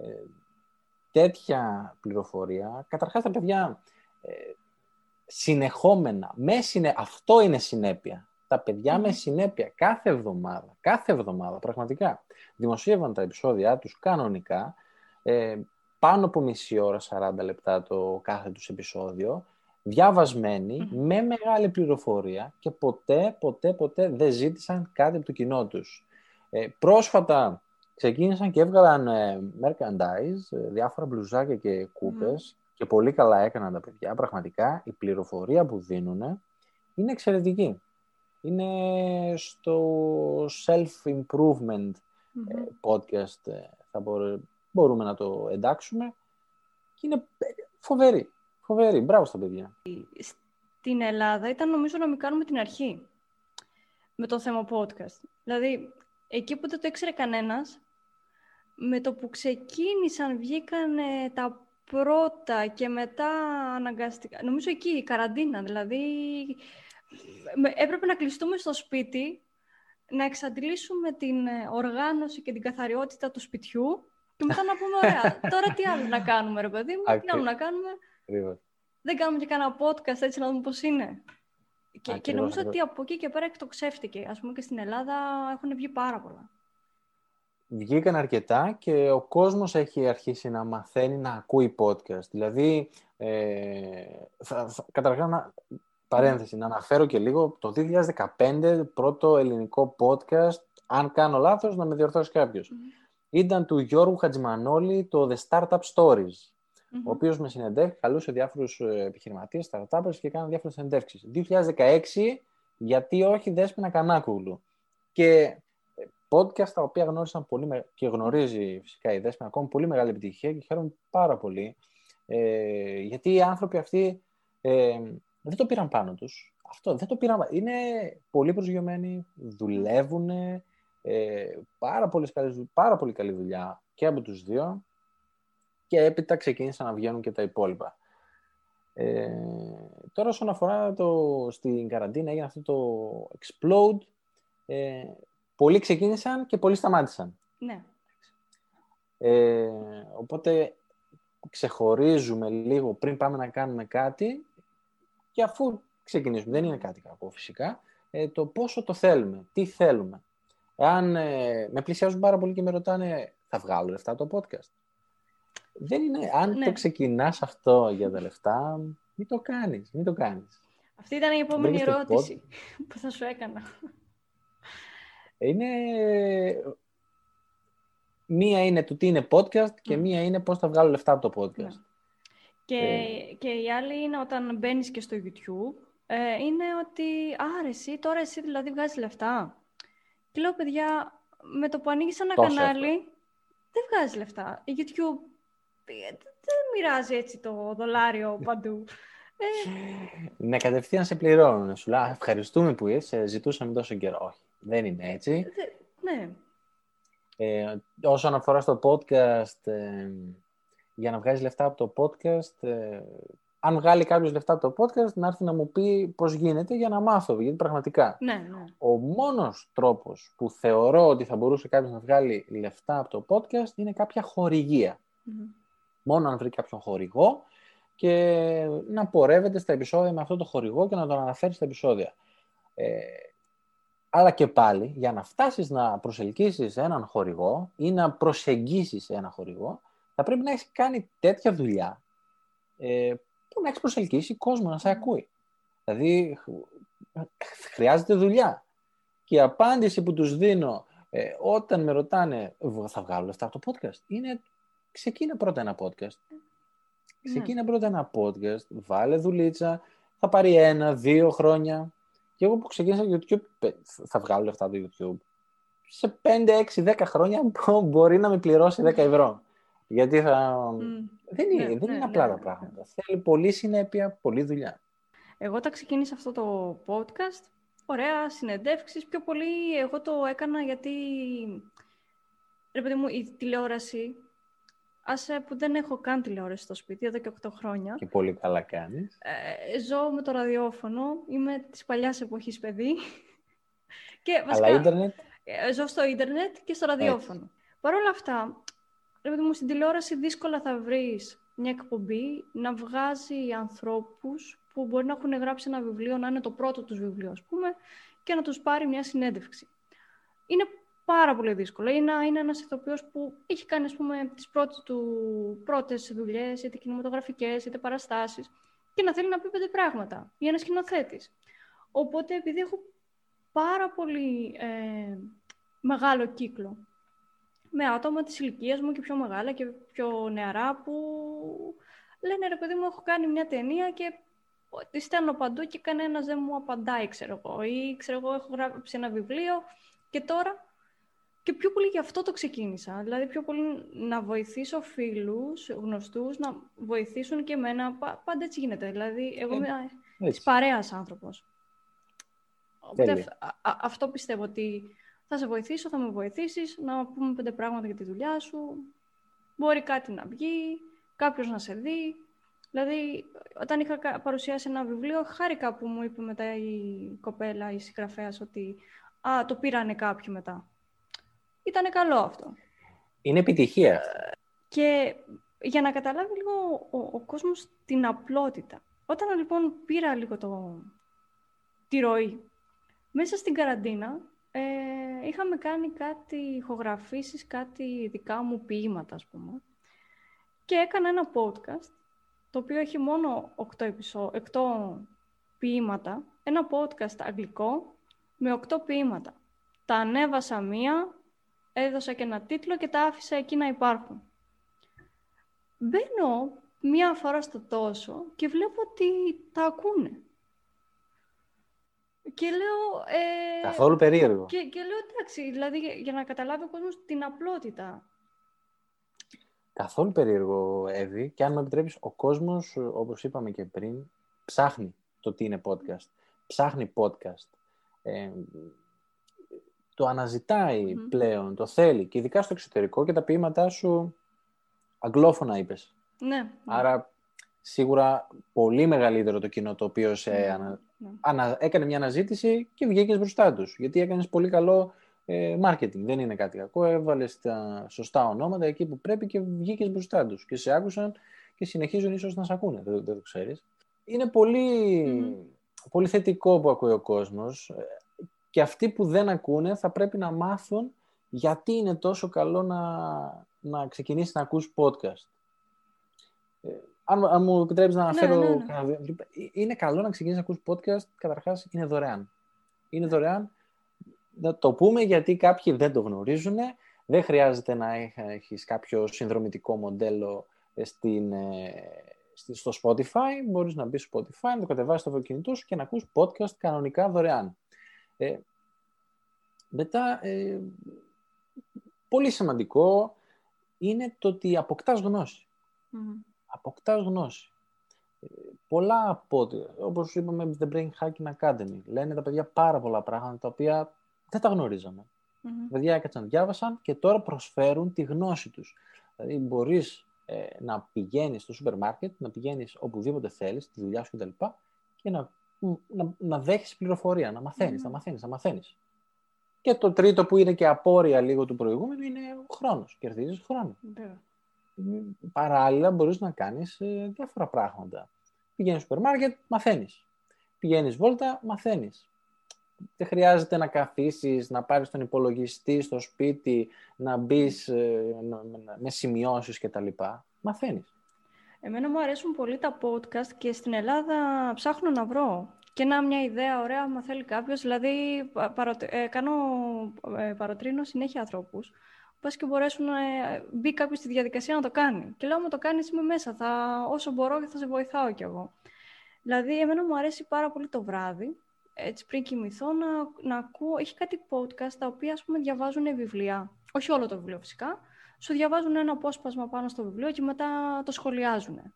τέτοια πληροφορία, καταρχάς τα παιδιά ε, συνεχόμενα, με συνε... αυτό είναι συνέπεια. Τα παιδιά με συνέπεια κάθε εβδομάδα, κάθε εβδομάδα πραγματικά δημοσίευαν τα επεισόδια τους κανονικά, ε, πάνω από μισή ώρα, 40 λεπτά το κάθε τους επεισόδιο, διαβασμένοι, με μεγάλη πληροφορία και ποτέ, ποτέ, ποτέ δεν ζήτησαν κάτι από το κοινό τους. Ε, πρόσφατα ξεκίνησαν και έβγαλαν ε, merchandise, ε, διάφορα μπλουζάκια και κούπες και πολύ καλά έκαναν τα παιδιά. Πραγματικά η πληροφορία που δίνουν είναι εξαιρετική. Είναι στο self-improvement ε, podcast ε, θα μπορούμε, μπορούμε να το εντάξουμε και είναι ε, φοβερή. Φοβερή, μπράβο στα παιδιά. Στην Ελλάδα ήταν νομίζω να μην κάνουμε την αρχή με το θέμα podcast. Δηλαδή, εκεί που δεν το ήξερε κανένας, με το που ξεκίνησαν, βγήκαν τα πρώτα και μετά αναγκαστικά. Νομίζω εκεί η καραντίνα, δηλαδή έπρεπε να κλειστούμε στο σπίτι, να εξαντλήσουμε την ε, οργάνωση και την καθαριότητα του σπιτιού και μετά να πούμε, ωραία, τώρα τι άλλο να κάνουμε, ρε παιδί μου, τι άλλο να κάνουμε. Δεν κάνουμε και κανένα podcast έτσι να δούμε πώς είναι. Και, και νομίζω ότι από εκεί και πέρα εκτοξεύτηκε. Ας πούμε και στην Ελλάδα έχουν βγει πάρα πολλά. Βγήκαν αρκετά και ο κόσμος έχει αρχίσει να μαθαίνει να ακούει podcast. Δηλαδή, ε, θα, καταρχάς, να, παρένθεση, να αναφέρω και λίγο, το 2015 πρώτο ελληνικό podcast, αν κάνω λάθος, να με διορθώσει κάποιος. Ήταν του Γιώργου Χατζημανόλη το The Startup Stories ο οποίος με συνεντεύξει, καλούσε διάφορους ε, επιχειρηματίες, startups και έκανε διάφορες συνεντεύξεις. 2016, γιατί όχι Δέσποινα Κανάκουλου. Και ε, podcast τα οποία γνώρισαν πολύ και γνωρίζει φυσικά η Δέσποινα ακόμα πολύ μεγάλη επιτυχία και χαίρομαι πάρα πολύ. Ε, γιατί οι άνθρωποι αυτοί ε, δεν το πήραν πάνω τους. Αυτό δεν το πήραν. Είναι πολύ προσγειωμένοι, δουλεύουν, ε, πάρα, πολύ καλή, πάρα πολύ καλή δουλειά και από τους δύο και έπειτα ξεκίνησαν να βγαίνουν και τα υπόλοιπα. Ε, τώρα όσον αφορά το, στην καραντίνα έγινε αυτό το explode. Ε, πολλοί ξεκίνησαν και πολλοί σταμάτησαν. Ναι. Ε, οπότε ξεχωρίζουμε λίγο πριν πάμε να κάνουμε κάτι και αφού ξεκινήσουμε, δεν είναι κάτι κακό φυσικά, ε, το πόσο το θέλουμε, τι θέλουμε. Εάν ε, με πλησιάζουν πάρα πολύ και με ρωτάνε θα βγάλω λεφτά το podcast δεν είναι, αν ναι. το ξεκινάς αυτό για τα λεφτά, μην το κάνεις, μην το κάνεις. Αυτή ήταν η επόμενη ερώτηση [LAUGHS] που θα σου έκανα. Είναι... Μία είναι το τι είναι podcast και μία είναι πώς θα βγάλω λεφτά από το podcast. Ναι. Και, ε... και η άλλη είναι όταν μπαίνεις και στο YouTube, ε, είναι ότι, άρα εσύ, τώρα εσύ δηλαδή βγάζεις λεφτά. Και λέω, παιδιά, με το που ανοίγεις ένα κανάλι, δεν βγάζει λεφτά. Η YouTube δεν μοιράζει έτσι το δολάριο παντού. Ε... Ναι, κατευθείαν σε πληρώνουν. Σου λέω, ευχαριστούμε που είσαι, ζητούσαμε τόσο καιρό. Όχι, δεν είναι έτσι. ναι. Ε, όσον αφορά στο podcast, ε, για να βγάλεις λεφτά από το podcast, ε, αν βγάλει κάποιος λεφτά από το podcast, να έρθει να μου πει πώς γίνεται για να μάθω. Γιατί πραγματικά ναι, ναι. ο μόνος τρόπος που θεωρώ ότι θα μπορούσε κάποιος να βγάλει λεφτά από το podcast είναι κάποια μόνο αν βρει κάποιον χορηγό και να πορεύεται στα επεισόδια με αυτό το χορηγό και να τον αναφέρει στα επεισόδια. Ε, αλλά και πάλι, για να φτάσεις να προσελκύσεις έναν χορηγό ή να προσεγγίσεις ένα χορηγό, θα πρέπει να έχεις κάνει τέτοια δουλειά ε, που να έχεις προσελκύσει κόσμο να σε ακούει. Δηλαδή, χρειάζεται δουλειά. Και η απάντηση που τους δίνω ε, όταν με ρωτάνε θα βγάλω λεφτά από το podcast είναι ξεκίνα πρώτα ένα podcast. Ναι. Ξεκίνα πρώτα ένα podcast, βάλε δουλίτσα, θα πάρει ένα, δύο χρόνια. Και εγώ που ξεκίνησα YouTube, θα βγάλω λεφτά από το YouTube. Σε 5, 6, 10 χρόνια [LAUGHS] μπορεί να με πληρώσει 10 ευρώ. Γιατί θα... Δεν είναι, ναι, δεν ναι, είναι απλά τα πράγματα. Θέλει πολλή συνέπεια, πολλή δουλειά. Εγώ τα ξεκίνησα αυτό το podcast, ωραία συνεντεύξεις, πιο πολύ εγώ το έκανα γιατί, ρε παιδί μου, η τηλεόραση Άσε που δεν έχω καν τηλεόραση στο σπίτι εδώ και 8 χρόνια. Και πολύ καλά κάνεις. Ε, ζω με το ραδιόφωνο. Είμαι της παλιάς εποχής παιδί. [LAUGHS] και, βασικά, Αλλά ίντερνετ. Ε, ζω στο ίντερνετ και στο ραδιόφωνο. Παρ' όλα αυτά, δηλαδή μου στην τηλεόραση δύσκολα θα βρεις μια εκπομπή να βγάζει ανθρώπους που μπορεί να έχουν γράψει ένα βιβλίο, να είναι το πρώτο τους βιβλίο, ας πούμε, και να τους πάρει μια συνέντευξη. Είναι πάρα πολύ δύσκολο. Ή να είναι ένας ηθοποιός που έχει κάνει, ας πούμε, τις πρώτες του πρώτες δουλειές, είτε κινηματογραφικές, είτε παραστάσεις, και να θέλει να πει πέντε πράγματα. Ή ένα σκηνοθέτης. Οπότε, επειδή έχω πάρα πολύ ε, μεγάλο κύκλο με άτομα της ηλικίας μου και πιο μεγάλα και πιο νεαρά που λένε ρε παιδί μου έχω κάνει μια ταινία και τη στέλνω παντού και κανένας δεν μου απαντάει ξέρω εγώ ή ξέρω εγώ έχω γράψει ένα βιβλίο και τώρα και πιο πολύ γι' αυτό το ξεκίνησα. Δηλαδή, πιο πολύ να βοηθήσω φίλους, γνωστούς, να βοηθήσουν και εμένα. Πάντα έτσι γίνεται. Δηλαδή, εγώ είμαι της παρέας άνθρωπος. Οπότε αυτό πιστεύω ότι θα σε βοηθήσω, θα με βοηθήσεις, να πούμε πέντε πράγματα για τη δουλειά σου. Μπορεί κάτι να βγει, κάποιος να σε δει. Δηλαδή, όταν είχα παρουσιάσει ένα βιβλίο, χάρηκα που μου είπε μετά η κοπέλα, η συγγραφέας, ότι «Α, το πήρανε κάποιοι μετά». Ήτανε καλό αυτό. Είναι επιτυχία. Και για να καταλάβει λίγο ο, ο κόσμος την απλότητα. Όταν λοιπόν πήρα λίγο το, τη ροή, μέσα στην καραντίνα ε, είχαμε κάνει κάτι ηχογραφήσεις, κάτι δικά μου ποίηματα, ας πούμε. Και έκανα ένα podcast, το οποίο έχει μόνο 8, επεισό, 8 ποίηματα, ένα podcast αγγλικό με 8 ποίηματα. Τα ανέβασα μία, έδωσα και ένα τίτλο και τα άφησα εκεί να υπάρχουν. Μπαίνω μία φορά στο τόσο και βλέπω ότι τα ακούνε. Και λέω... Ε, Καθόλου περίεργο. Και, και λέω εντάξει, δηλαδή για να καταλάβει ο κόσμος την απλότητα. Καθόλου περίεργο, Εύη. Και αν με επιτρέπεις, ο κόσμος, όπως είπαμε και πριν, ψάχνει το τι είναι podcast. Ψάχνει podcast. Ε, το αναζηταει πλέον, το θέλει. Και ειδικά στο εξωτερικό και τα ποίηματά σου αγγλόφωνα είπες. Ναι, ναι. Άρα σίγουρα πολύ μεγαλύτερο το κοινό το οποίο σε ναι, ναι. Ανα... έκανε μια αναζήτηση και βγήκες μπροστά τους. Γιατί έκανες πολύ καλό ε, marketing. Δεν είναι κάτι κακό. Έβαλες τα σωστά ονόματα εκεί που πρέπει και βγήκες μπροστά τους. Και σε άκουσαν και συνεχίζουν ίσως να σε ακούνε. Δεν, δεν το ξέρεις. Είναι πολύ, πολύ θετικό που ακούει ο κόσμος. Και αυτοί που δεν ακούνε θα πρέπει να μάθουν γιατί είναι τόσο καλό να, να ξεκινήσεις να ακούς podcast. Ε, αν, αν μου επιτρέπεις να αναφέρω. Ναι, ναι, ναι. Είναι καλό να ξεκινήσεις να ακούς podcast. Καταρχάς, είναι δωρεάν. Είναι δωρεάν. Να το πούμε γιατί κάποιοι δεν το γνωρίζουν. Δεν χρειάζεται να έχεις κάποιο συνδρομητικό μοντέλο στην, ε, στο Spotify. Μπορείς να μπεις στο Spotify, να το κατεβάσεις στο αυτοκίνητό σου και να ακούς podcast κανονικά δωρεάν. Ε, μετά, ε, πολύ σημαντικό είναι το ότι αποκτάς γνώση αποκτάς γνώση. Ε, πολλά από όπως είπαμε με The Brain Hacking Academy, λένε τα παιδιά πάρα πολλά πράγματα τα οποία δεν τα γνωρίζαμε. Mm-hmm. Τα παιδιά έκατσαν, διάβασαν και τώρα προσφέρουν τη γνώση τους. Δηλαδή μπορείς ε, να πηγαίνεις στο σούπερ μάρκετ, να πηγαίνεις οπουδήποτε θέλεις, τη δουλειά σου κτλ. Και, και να, να, να δέχεις πληροφορία, να μαθαίνεις, mm-hmm. να μαθαίνεις, να μαθαίνεις. Και το τρίτο που είναι και απόρρια λίγο του προηγούμενου είναι ο χρόνος. Κερδίζεις χρόνο. Yeah παράλληλα μπορείς να κάνεις ε, διάφορα πράγματα. Πηγαίνεις στο σούπερ μάρκετ, μαθαίνεις. Πηγαίνεις βόλτα, μαθαίνεις. Δεν χρειάζεται να καθίσεις, να πάρεις τον υπολογιστή στο σπίτι, να μπεις ε, με σημειώσεις κτλ. Μαθαίνεις. Εμένα μου αρέσουν πολύ τα podcast και στην Ελλάδα ψάχνω να βρω. Και να μια ιδέα ωραία, αν θέλει κάποιος. Δηλαδή, ε, κάνω, παροτρύνω συνέχεια ανθρώπους πας και μπορέσουν να μπει κάποιος στη διαδικασία να το κάνει. Και λέω, μου το κάνεις, είμαι μέσα. Θα, όσο μπορώ και θα σε βοηθάω κι εγώ. Δηλαδή, εμένα μου αρέσει πάρα πολύ το βράδυ, έτσι πριν κοιμηθώ, να, να ακούω. Έχει κάτι podcast τα οποία, ας πούμε, διαβάζουν βιβλία. Όχι όλο το βιβλίο φυσικά. Σου διαβάζουν ένα απόσπασμα πάνω στο βιβλίο και μετά το σχολιάζουν.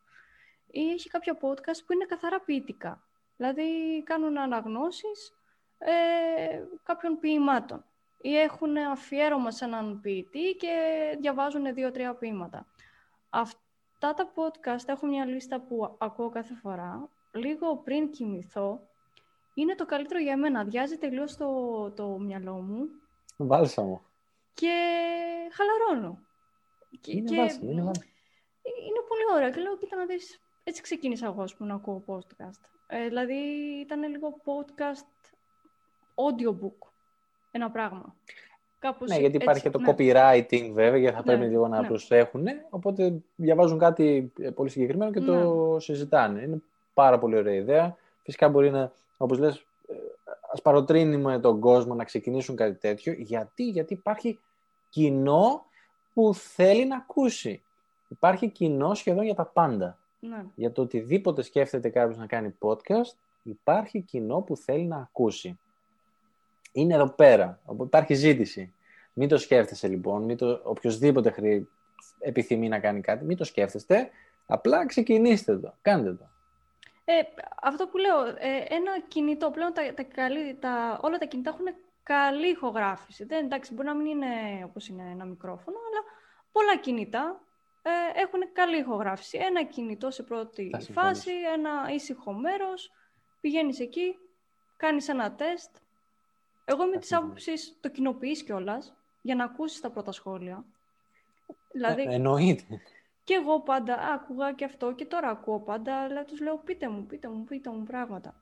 Ή έχει κάποια podcast που είναι καθαρά ποιητικά. Δηλαδή, κάνουν αναγνώσεις ε, κάποιων ποιημάτων ή έχουν αφιέρωμα σε έναν ποιητή και διαβάζουν δύο-τρία ποίηματα. Αυτά τα podcast έχω μια λίστα που ακούω κάθε φορά. Λίγο πριν κοιμηθώ, είναι το καλύτερο για μένα. Αδειάζει τελείως το, το μυαλό μου. Βάλσαμο. Και χαλαρώνω. Είναι και... βάλσαμο, είναι βάλσαμο. Είναι πολύ ωραίο. Και λέω, κοίτα να δεις, έτσι ξεκίνησα εγώ, που να ακούω podcast. Ε, δηλαδή, ήταν λίγο podcast audiobook ένα πράγμα. Κάπως ναι, γιατί υπάρχει και το ναι. copywriting βέβαια, γιατί θα πρέπει ναι, λίγο να ναι. προσέχουν. Οπότε διαβάζουν κάτι ε, πολύ συγκεκριμένο και το ναι. συζητάνε. Είναι πάρα πολύ ωραία ιδέα. Φυσικά μπορεί να, όπως λες, ε, ας παροτρύνουμε τον κόσμο να ξεκινήσουν κάτι τέτοιο. Γιατί, γιατί υπάρχει κοινό που θέλει να ακούσει. Υπάρχει κοινό σχεδόν για τα πάντα. Ναι. Για το οτιδήποτε σκέφτεται κάποιος να κάνει podcast, υπάρχει κοινό που θέλει να ακούσει είναι εδώ πέρα, όπου υπάρχει ζήτηση. Μην το σκέφτεσαι λοιπόν, μην το, οποιοδήποτε χρή, επιθυμεί να κάνει κάτι, μην το σκέφτεστε, απλά ξεκινήστε το, κάντε το. Ε, αυτό που λέω, ε, ένα κινητό πλέον, τα, τα, καλή, τα, όλα τα κινητά έχουν καλή ηχογράφηση. Δεν, εντάξει, μπορεί να μην είναι όπως είναι ένα μικρόφωνο, αλλά πολλά κινητά ε, έχουν καλή ηχογράφηση. Ένα κινητό σε πρώτη φάση, ένα ήσυχο μέρος, πηγαίνεις εκεί, κάνεις ένα τεστ. Εγώ είμαι της άποψης το κοινοποιείς κιόλας για να ακούσεις τα πρώτα σχόλια. Δηλαδή, ε, εννοείται. Και εγώ πάντα άκουγα και αυτό και τώρα ακούω πάντα, αλλά τους λέω πείτε μου, πείτε μου, πείτε μου πράγματα.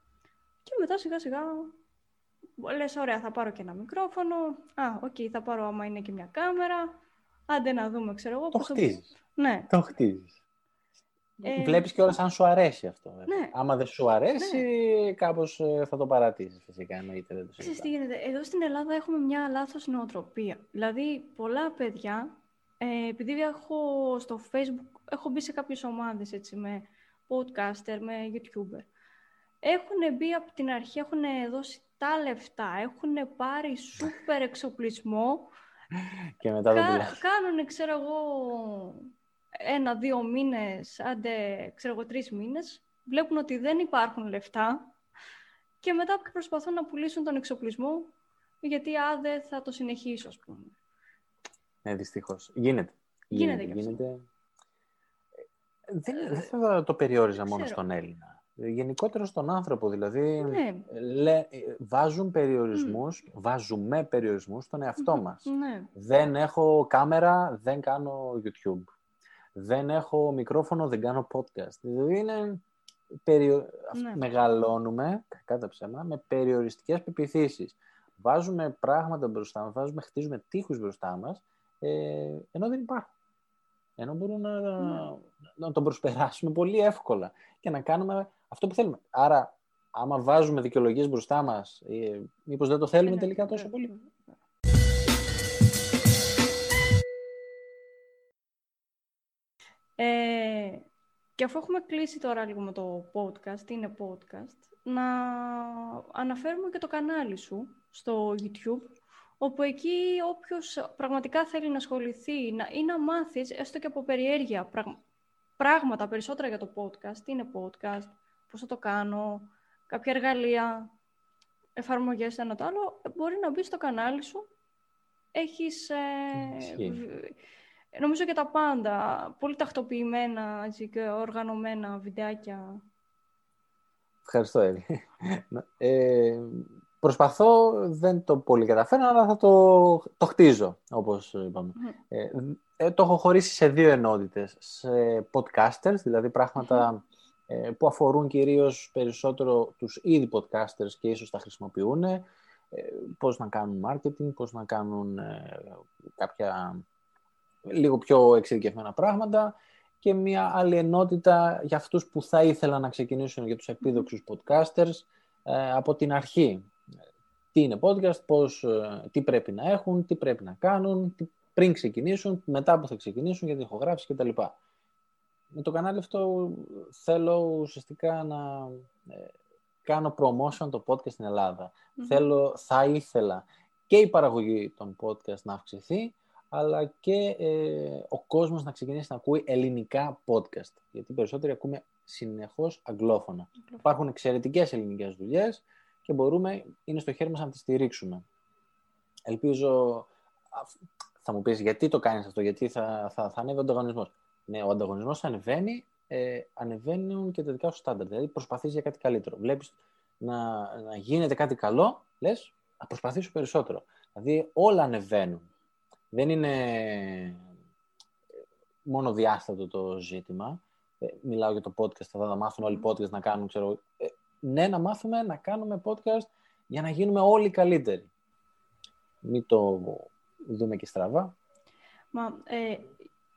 Και μετά σιγά σιγά λες ωραία θα πάρω και ένα μικρόφωνο, α, οκ, θα πάρω άμα είναι και μια κάμερα, άντε να δούμε, ξέρω εγώ. Το χτίζεις. Ναι. Το χτίζεις. Ε... Βλέπεις και όλα αν σου αρέσει αυτό. Ναι. Άμα δεν σου αρέσει, ναι. κάπως ε, θα το παρατήσεις φυσικά, εννοείται. Δεν το Ξέρεις τι γίνεται, εδώ στην Ελλάδα έχουμε μια λάθος νοοτροπία. Δηλαδή, πολλά παιδιά, ε, επειδή έχω στο facebook, έχω μπει σε κάποιες ομάδες έτσι, με podcaster, με youtuber. Έχουν μπει από την αρχή, έχουν δώσει τα λεφτά, έχουν πάρει [LAUGHS] σούπερ εξοπλισμό και μετά δεν Κάνουν, ξέρω εγώ, ένα-δύο μήνες, άντε, ξέρω εγώ, τρεις μήνες. Βλέπουν ότι δεν υπάρχουν λεφτά και μετά προσπαθούν να πουλήσουν τον εξοπλισμό γιατί α, δεν θα το συνεχίσω, ας πούμε. Ναι, δυστυχώς. Γίνεται. Γίνεται, γίνεται. Δεν, δεν θα το περιόριζα μόνο στον Έλληνα. Γενικότερα στον άνθρωπο, δηλαδή ναι. λέ, βάζουν περιορισμούς, βάζουμε περιορισμούς στον εαυτό μας. Ναι. Δεν έχω κάμερα, δεν κάνω YouTube. Δεν έχω μικρόφωνο, δεν κάνω podcast. Δηλαδή είναι περιο... Ναι. μεγαλώνουμε, κατά ψέμα, με περιοριστικές πεπιθήσεις. Βάζουμε πράγματα μπροστά μας, βάζουμε, χτίζουμε τείχους μπροστά μας, ε, ενώ δεν υπάρχουν. Ενώ μπορούμε να, ναι. να τον προσπεράσουμε πολύ εύκολα και να κάνουμε αυτό που θέλουμε. Άρα, άμα βάζουμε δικαιολογίες μπροστά μας, ε, μήπως δεν το θέλουμε ναι, τελικά τόσο πολύ; Ε, και αφού έχουμε κλείσει τώρα λίγο με το podcast, είναι podcast, να αναφέρουμε και το κανάλι σου στο YouTube, όπου εκεί όποιος πραγματικά θέλει να ασχοληθεί να, ή να μάθεις, έστω και από περιέργεια, πράγματα περισσότερα για το podcast, τι είναι podcast, πώς θα το κάνω, κάποια εργαλεία, εφαρμογές, ένα το άλλο, μπορεί να μπει στο κανάλι σου. Έχεις, ε, νομίζω και τα πάντα, πολύ τακτοποιημένα έτσι, και οργανωμένα βιντεάκια. Ευχαριστώ, Εύη. Ε, προσπαθώ, δεν το πολύ καταφέρω, αλλά θα το, το χτίζω, όπως είπαμε. Ε, ε, το έχω χωρίσει σε δύο ενότητες. Σε podcasters, δηλαδή ε, που αφορούν κυρίως περισσότερο τους ήδη podcasters και ίσως τα χρησιμοποιούν, ε, πώς να κάνουν marketing, πώς να κάνουν ε, κάποια λίγο πιο εξειδικευμένα πράγματα και μια άλλη ενότητα για αυτούς που θα ήθελαν να ξεκινήσουν για τους επίδοξους podcasters από την αρχή. Τι είναι podcast, πώς, τι πρέπει να έχουν, τι πρέπει να κάνουν, πριν ξεκινήσουν, μετά που θα ξεκινήσουν για την ηχογράφηση κτλ. Με το κανάλι αυτό θέλω ουσιαστικά να ε, κάνω promotion το podcast στην ελλαδα Θέλω, θα ήθελα και η παραγωγή των podcast να αυξηθεί, αλλά και ε, ο κόσμος να ξεκινήσει να ακούει ελληνικά podcast. Γιατί περισσότεροι ακούμε συνεχώς αγγλόφωνα. Υπάρχουν εξαιρετικές ελληνικές δουλειές και μπορούμε, είναι στο χέρι μας να τις στηρίξουμε. Ελπίζω, θα μου πεις γιατί το κάνεις αυτό, γιατί θα, θα, θα ανέβει ο ανταγωνισμός. Ναι, ο ανταγωνισμός ανεβαίνει, ε, ανεβαίνουν και τα δικά σου στάνταρ. Δηλαδή προσπαθείς για κάτι καλύτερο. Βλέπεις να, να γίνεται κάτι καλό, λες, να προσπαθήσω περισσότερο. Δηλαδή όλα ανεβαίνουν. Δεν είναι μόνο διάστατο το ζήτημα. Ε, μιλάω για το podcast, θα τα μάθουν όλοι podcast να κάνουν, ξέρω. Ε, ναι, να μάθουμε να κάνουμε podcast για να γίνουμε όλοι καλύτεροι. Μην το δούμε και στραβά. Μα ε,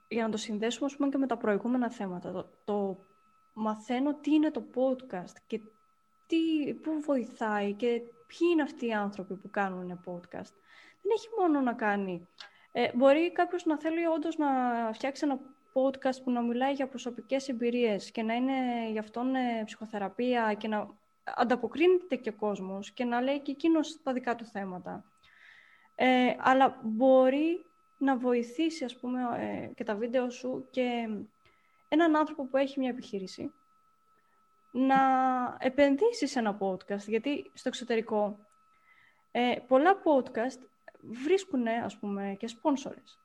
για να το συνδέσουμε πούμε, και με τα προηγούμενα θέματα. Το, το μαθαίνω τι είναι το podcast και τι, πού βοηθάει και ποιοι είναι αυτοί οι άνθρωποι που κάνουν podcast. Δεν έχει μόνο να κάνει. Ε, μπορεί κάποιος να θέλει όντως να φτιάξει ένα podcast που να μιλάει για προσωπικές εμπειρίες και να είναι γι' αυτόν ε, ψυχοθεραπεία και να ανταποκρίνεται και ο κόσμος και να λέει και εκείνος τα δικά του θέματα. Ε, αλλά μπορεί να βοηθήσει, ας πούμε, ε, και τα βίντεο σου και έναν άνθρωπο που έχει μια επιχείρηση να επενδύσει σε ένα podcast. Γιατί στο εξωτερικό ε, πολλά podcast βρίσκουν, ας πούμε, και σπόνσορες.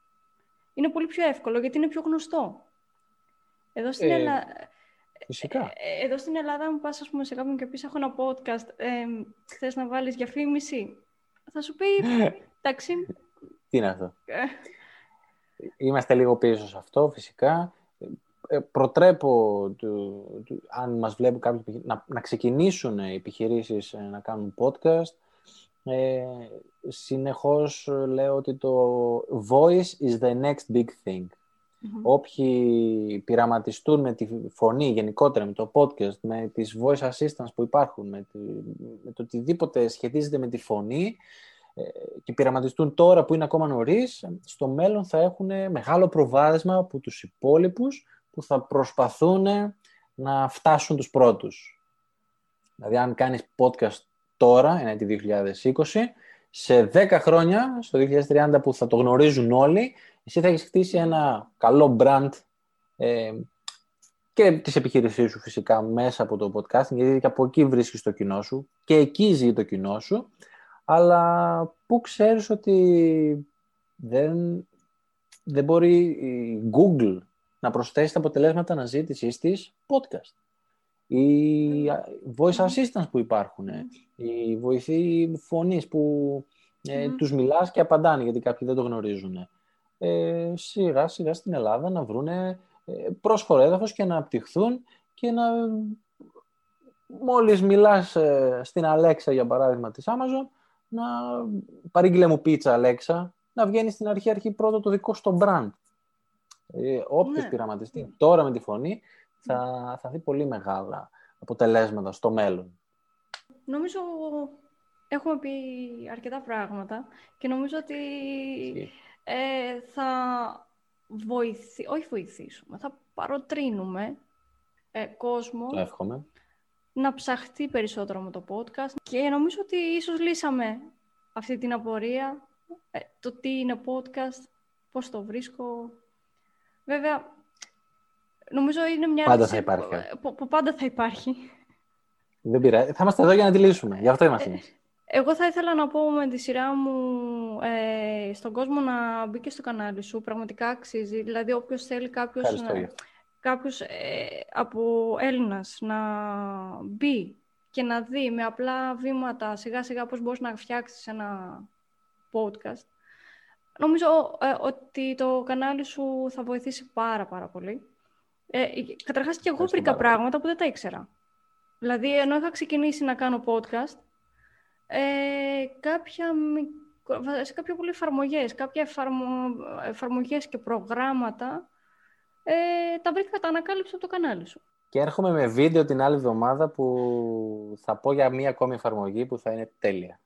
Είναι πολύ πιο εύκολο γιατί είναι πιο γνωστό. Εδώ στην, Ε, Ελλάδα, Φυσικά. ε, εδώ στην Ελλάδα, μου πας, ας πούμε, σε κάποιον και πεις έχω ένα podcast, ε, θες να βάλεις διαφήμιση, θα σου πει, [LAUGHS] εντάξει, Τι είναι αυτό; ε, Είμαστε λίγο πίσω σε αυτό, φυσικά. Ε, προτρέπω, του, του- αν μας βλέπουν κάποιοι, επιχει- να, να ξεκινήσουν οι επιχειρήσεις ε, να κάνουν podcast. Ε, συνεχώς ε, λέω ότι το voice is the next big thing. μμμ. Όποιοι πειραματιστούν με τη φωνή γενικότερα, με το podcast, με τις voice assistants που υπάρχουν, με, τη, με το οτιδήποτε σχετίζεται με τη φωνή ε, και πειραματιστούν τώρα που είναι ακόμα νωρίς, στο μέλλον θα έχουν μεγάλο προβάδισμα από τους υπόλοιπους που θα προσπαθούν να φτάσουν τους πρώτους. Δηλαδή αν κάνεις podcast τώρα, είναι τη 2020, σε 10 χρόνια, στο 2030 που θα το γνωρίζουν όλοι, εσύ θα έχεις χτίσει ένα καλό brand ε, και της επιχείρησής σου φυσικά μέσα από το podcasting, γιατί και από εκεί βρίσκεις το κοινό σου και εκεί ζει το κοινό σου, αλλά που ξέρεις ότι δεν, δεν μπορεί η Google να προσθέσει τα αποτελέσματα αναζήτησης της podcast. Οι voice assistants που υπάρχουν, οι βοηθοί φωνής που ε, Μμμ. τους μιλάς και απαντάνε γιατί κάποιοι δεν το γνωρίζουν. Ε, σιγά σιγά στην Ελλάδα να βρούνε ε, πρόσφορο έδαφος και να απτυχθούν και να μόλις μιλάς ε, στην Alexa για παράδειγμα της Amazon να παρήγγειλε μου πίτσα Alexa να βγαίνει στην αρχή αρχή πρώτο το δικό στο brand. Ε, όποιος Ναι. πειραματιστεί τώρα με τη φωνή θα, θα δει πολύ μεγάλα αποτελέσματα στο μέλλον. Νομίζω έχουμε πει αρκετά πράγματα και νομίζω ότι ε, θα βοηθήσει, όχι βοηθήσουμε, θα παροτρύνουμε ε, κόσμο Το εύχομαι. να ψαχτεί περισσότερο με το podcast και νομίζω ότι ίσως λύσαμε αυτή την απορία, ε, το τι είναι podcast, πώς το βρίσκω. Βέβαια, νομίζω είναι μια Πάντα ερώτηση θα υπάρχει. που, που- που πάντα θα υπάρχει. Δεν πειράζει. Θα είμαστε εδώ για να τη λύσουμε. Γι' αυτό είμαστε εμείς. Εγώ θα ήθελα να πω με τη σειρά μου ε, στον κόσμο να μπει και στο κανάλι σου. Πραγματικά αξίζει. Δηλαδή, όποιος θέλει κάποιος, Ευχαριστώ. να, Γιώργο. κάποιος ε, από Έλληνας να μπει και να δει με απλά βήματα σιγά σιγά πώς μπορείς να φτιάξεις ένα podcast. Νομίζω ε, ότι το κανάλι σου θα βοηθήσει πάρα πάρα πολύ. Ε, καταρχάς και εγώ Ευχαριστώ βρήκα πάρα πολύ. πράγματα που δεν τα ήξερα. Δηλαδή, ενώ είχα ξεκινήσει να κάνω podcast, ε, κάποια, μικρο- σε κάποια πολύ εφαρμογές, κάποια εφαρμο, εφαρμογές και προγράμματα, ε, τα βρήκα, τα ανακάλυψα από το κανάλι σου. Και έρχομαι με βίντεο την άλλη εβδομάδα που θα πω για μία ακόμη εφαρμογή που θα είναι τέλεια.